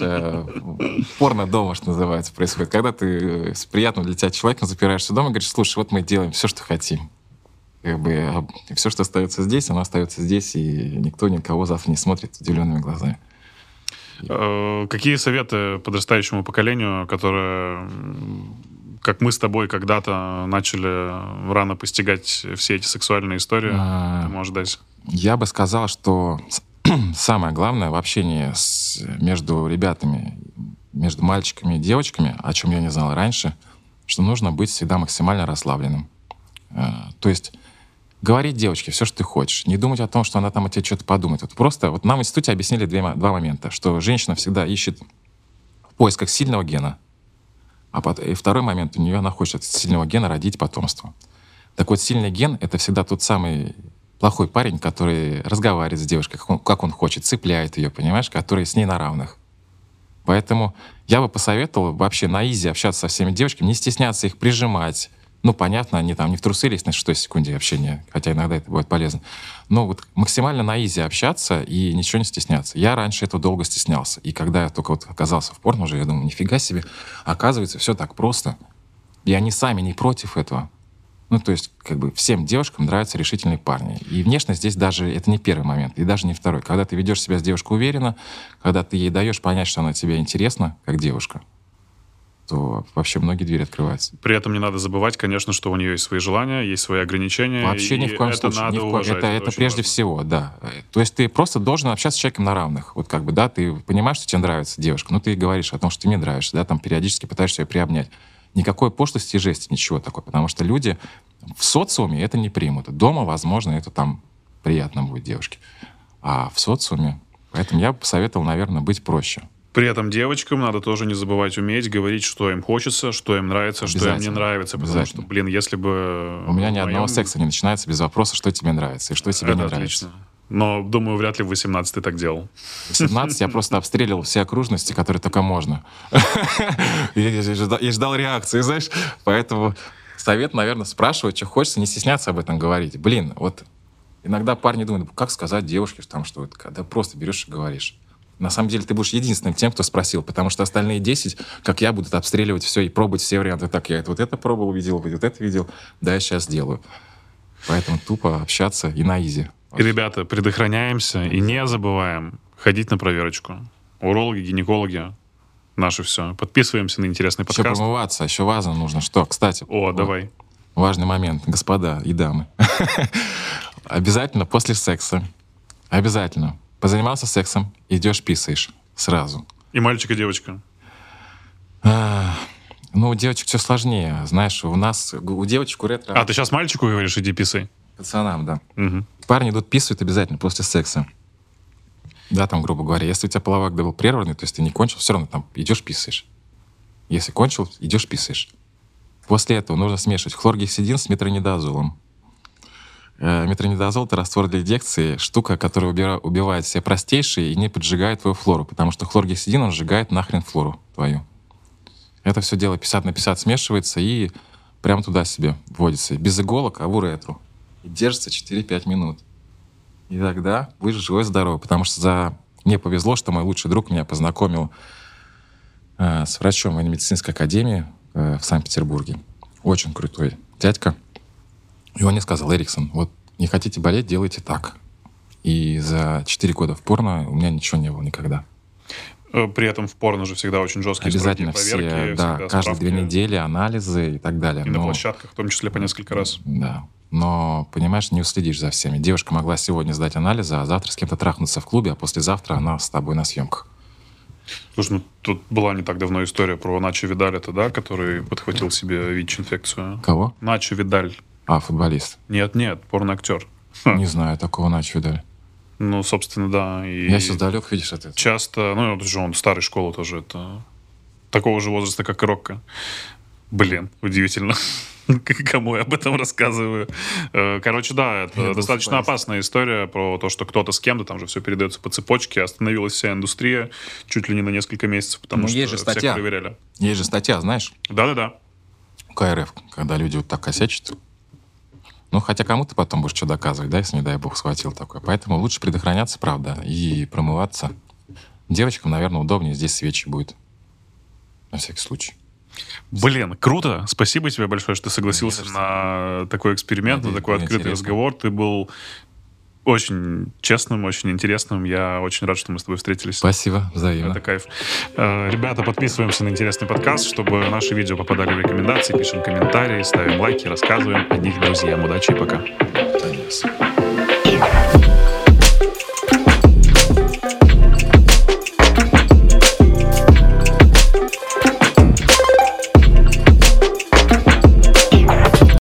порно дома, что называется, происходит. Когда ты с приятным для тебя человеком запираешься дома и говоришь, слушай, вот мы делаем все, что хотим как бы все, что остается здесь, оно остается здесь, и никто никого завтра не смотрит удивленными глазами. Э, какие советы подрастающему поколению, которое, как мы с тобой когда-то начали рано постигать все эти сексуальные истории, а, ты можешь дать? Я бы сказал, что самое главное в общении с, между ребятами, между мальчиками и девочками, о чем я не знал раньше, что нужно быть всегда максимально расслабленным. Э, то есть говорить девочке все, что ты хочешь, не думать о том, что она там о тебе что-то подумает. Вот просто вот нам в институте объяснили две, два момента, что женщина всегда ищет в поисках сильного гена, а под, и второй момент, у нее она хочет от сильного гена родить потомство. Так вот, сильный ген — это всегда тот самый плохой парень, который разговаривает с девушкой, как он, как он хочет, цепляет ее, понимаешь, который с ней на равных. Поэтому я бы посоветовал вообще на изи общаться со всеми девочками, не стесняться их прижимать, ну, понятно, они там не в трусы лезть на шестой секунде общения, хотя иногда это будет полезно. Но вот максимально на изи общаться и ничего не стесняться. Я раньше этого долго стеснялся. И когда я только вот оказался в порно уже, я думаю, нифига себе, оказывается, все так просто. И они сами не против этого. Ну, то есть, как бы всем девушкам нравятся решительные парни. И внешность здесь даже, это не первый момент, и даже не второй. Когда ты ведешь себя с девушкой уверенно, когда ты ей даешь понять, что она тебе интересна, как девушка, то вообще многие двери открываются. При этом не надо забывать, конечно, что у нее есть свои желания, есть свои ограничения. Вообще ни в коем это случае. Надо в уважать, это, это, это прежде важно. всего, да. То есть ты просто должен общаться с человеком на равных. Вот как бы, да, ты понимаешь, что тебе нравится девушка, но ты говоришь о том, что ты мне нравишься, да, там периодически пытаешься ее приобнять. Никакой пошлости и жести, ничего такого. Потому что люди в социуме это не примут. Дома, возможно, это там приятно будет девушке. А в социуме... Поэтому я бы посоветовал, наверное, быть проще. При этом девочкам надо тоже не забывать уметь говорить, что им хочется, что им нравится, что им не нравится. Потому что, блин, если бы... У меня ни моем... одного секса не начинается без вопроса, что тебе нравится и что тебе Это не отлично. нравится. Но, думаю, вряд ли в 18 ты так делал. В 17 я просто обстреливал все окружности, которые только можно. И ждал реакции, знаешь. Поэтому совет, наверное, спрашивать, что хочется, не стесняться об этом говорить. Блин, вот иногда парни думают, как сказать девушке, там, что когда просто берешь и говоришь. На самом деле ты будешь единственным тем, кто спросил, потому что остальные 10, как я, будут обстреливать все и пробовать все варианты. Так, я это, вот это пробовал, видел, вот это видел, да, я сейчас сделаю. Поэтому тупо общаться и на изи. И, ребята, предохраняемся и не забываем ходить на проверочку. Урологи, гинекологи, наше все. Подписываемся на интересный Еще подкаст. промываться, еще важно нужно. Что, кстати, О, вот давай. важный момент, господа и дамы. Обязательно после секса, обязательно, позанимался сексом, идешь писаешь сразу. И мальчик, и девочка. А, Ну, у девочек все сложнее. Знаешь, у нас, у девочек, у ретро... А, ты сейчас мальчику говоришь, иди писай? Пацанам, да. Мгм. Парни идут писают обязательно после секса. Да, там, грубо говоря, если у тебя половой акт был прерванный, то есть ты не кончил, все равно там идешь писаешь. Если кончил, идешь писаешь. После этого нужно смешивать хлоргексидин с метронидазолом. Э, Метронидазол — это раствор для инъекции, штука, которая убивает все простейшие и не поджигает твою флору, потому что хлоргексидин, он сжигает нахрен флору твою. Это все дело 50 на 50 смешивается и прямо туда себе вводится. Без иголок, а в уретру. И держится 4-5 минут. И тогда будешь живой здоровый. Потому что за... мне повезло, что мой лучший друг меня познакомил э, с врачом военно-медицинской академии э, в Санкт-Петербурге. Очень крутой дядька. И он мне сказал, Эриксон, вот не хотите болеть, делайте так. И за 4 года в порно у меня ничего не было никогда. Э, При этом в порно же всегда очень жесткие Обязательно проверки, все, да, всегда каждые справки. две недели анализы и так далее. И на Но- площадках, в том числе по несколько раз. Да. Но, понимаешь, не уследишь за всеми. Девушка могла сегодня сдать анализы, а завтра с кем-то трахнуться в клубе, а послезавтра она с тобой на съемках. Слушай, ну тут была не так давно история про Начо Видаль, это, да, который подхватил себе ВИЧ-инфекцию. Кого? Начо Видаль. А, футболист. Нет, нет, порноактер. Не знаю, такого начали дали. Ну, собственно, да. И Я сейчас далек, видишь, от этого. часто, ну, это же он старой школы тоже, это такого же возраста, как и Рокко. Блин, удивительно. Кому я об этом рассказываю? Э, Короче, да, это Я достаточно опасная история про то, что кто-то с кем-то, там же все передается по цепочке, остановилась вся индустрия чуть ли не на несколько месяцев, потому Ну, что есть же всех статья. проверяли. Есть же статья, знаешь, Да-да-да. КРФ, когда люди вот так косячат. Ну, хотя кому ты потом будешь что доказывать, да, если, не дай бог, схватил такое. Поэтому лучше предохраняться, правда, и промываться. Девочкам, наверное, удобнее. Здесь свечи будет. На всякий случай. Блин, круто. Спасибо тебе большое, что ты согласился на такой эксперимент, на Надеюсь, такой было открытый интересно. разговор. Ты был очень честным, очень интересным. Я очень рад, что мы с тобой встретились. Спасибо, взаимно. Это кайф. Э, Ребята, подписываемся на интересный подкаст, чтобы наши видео попадали в рекомендации, пишем комментарии, ставим лайки, рассказываем о них друзьям. Удачи и пока. Конечно.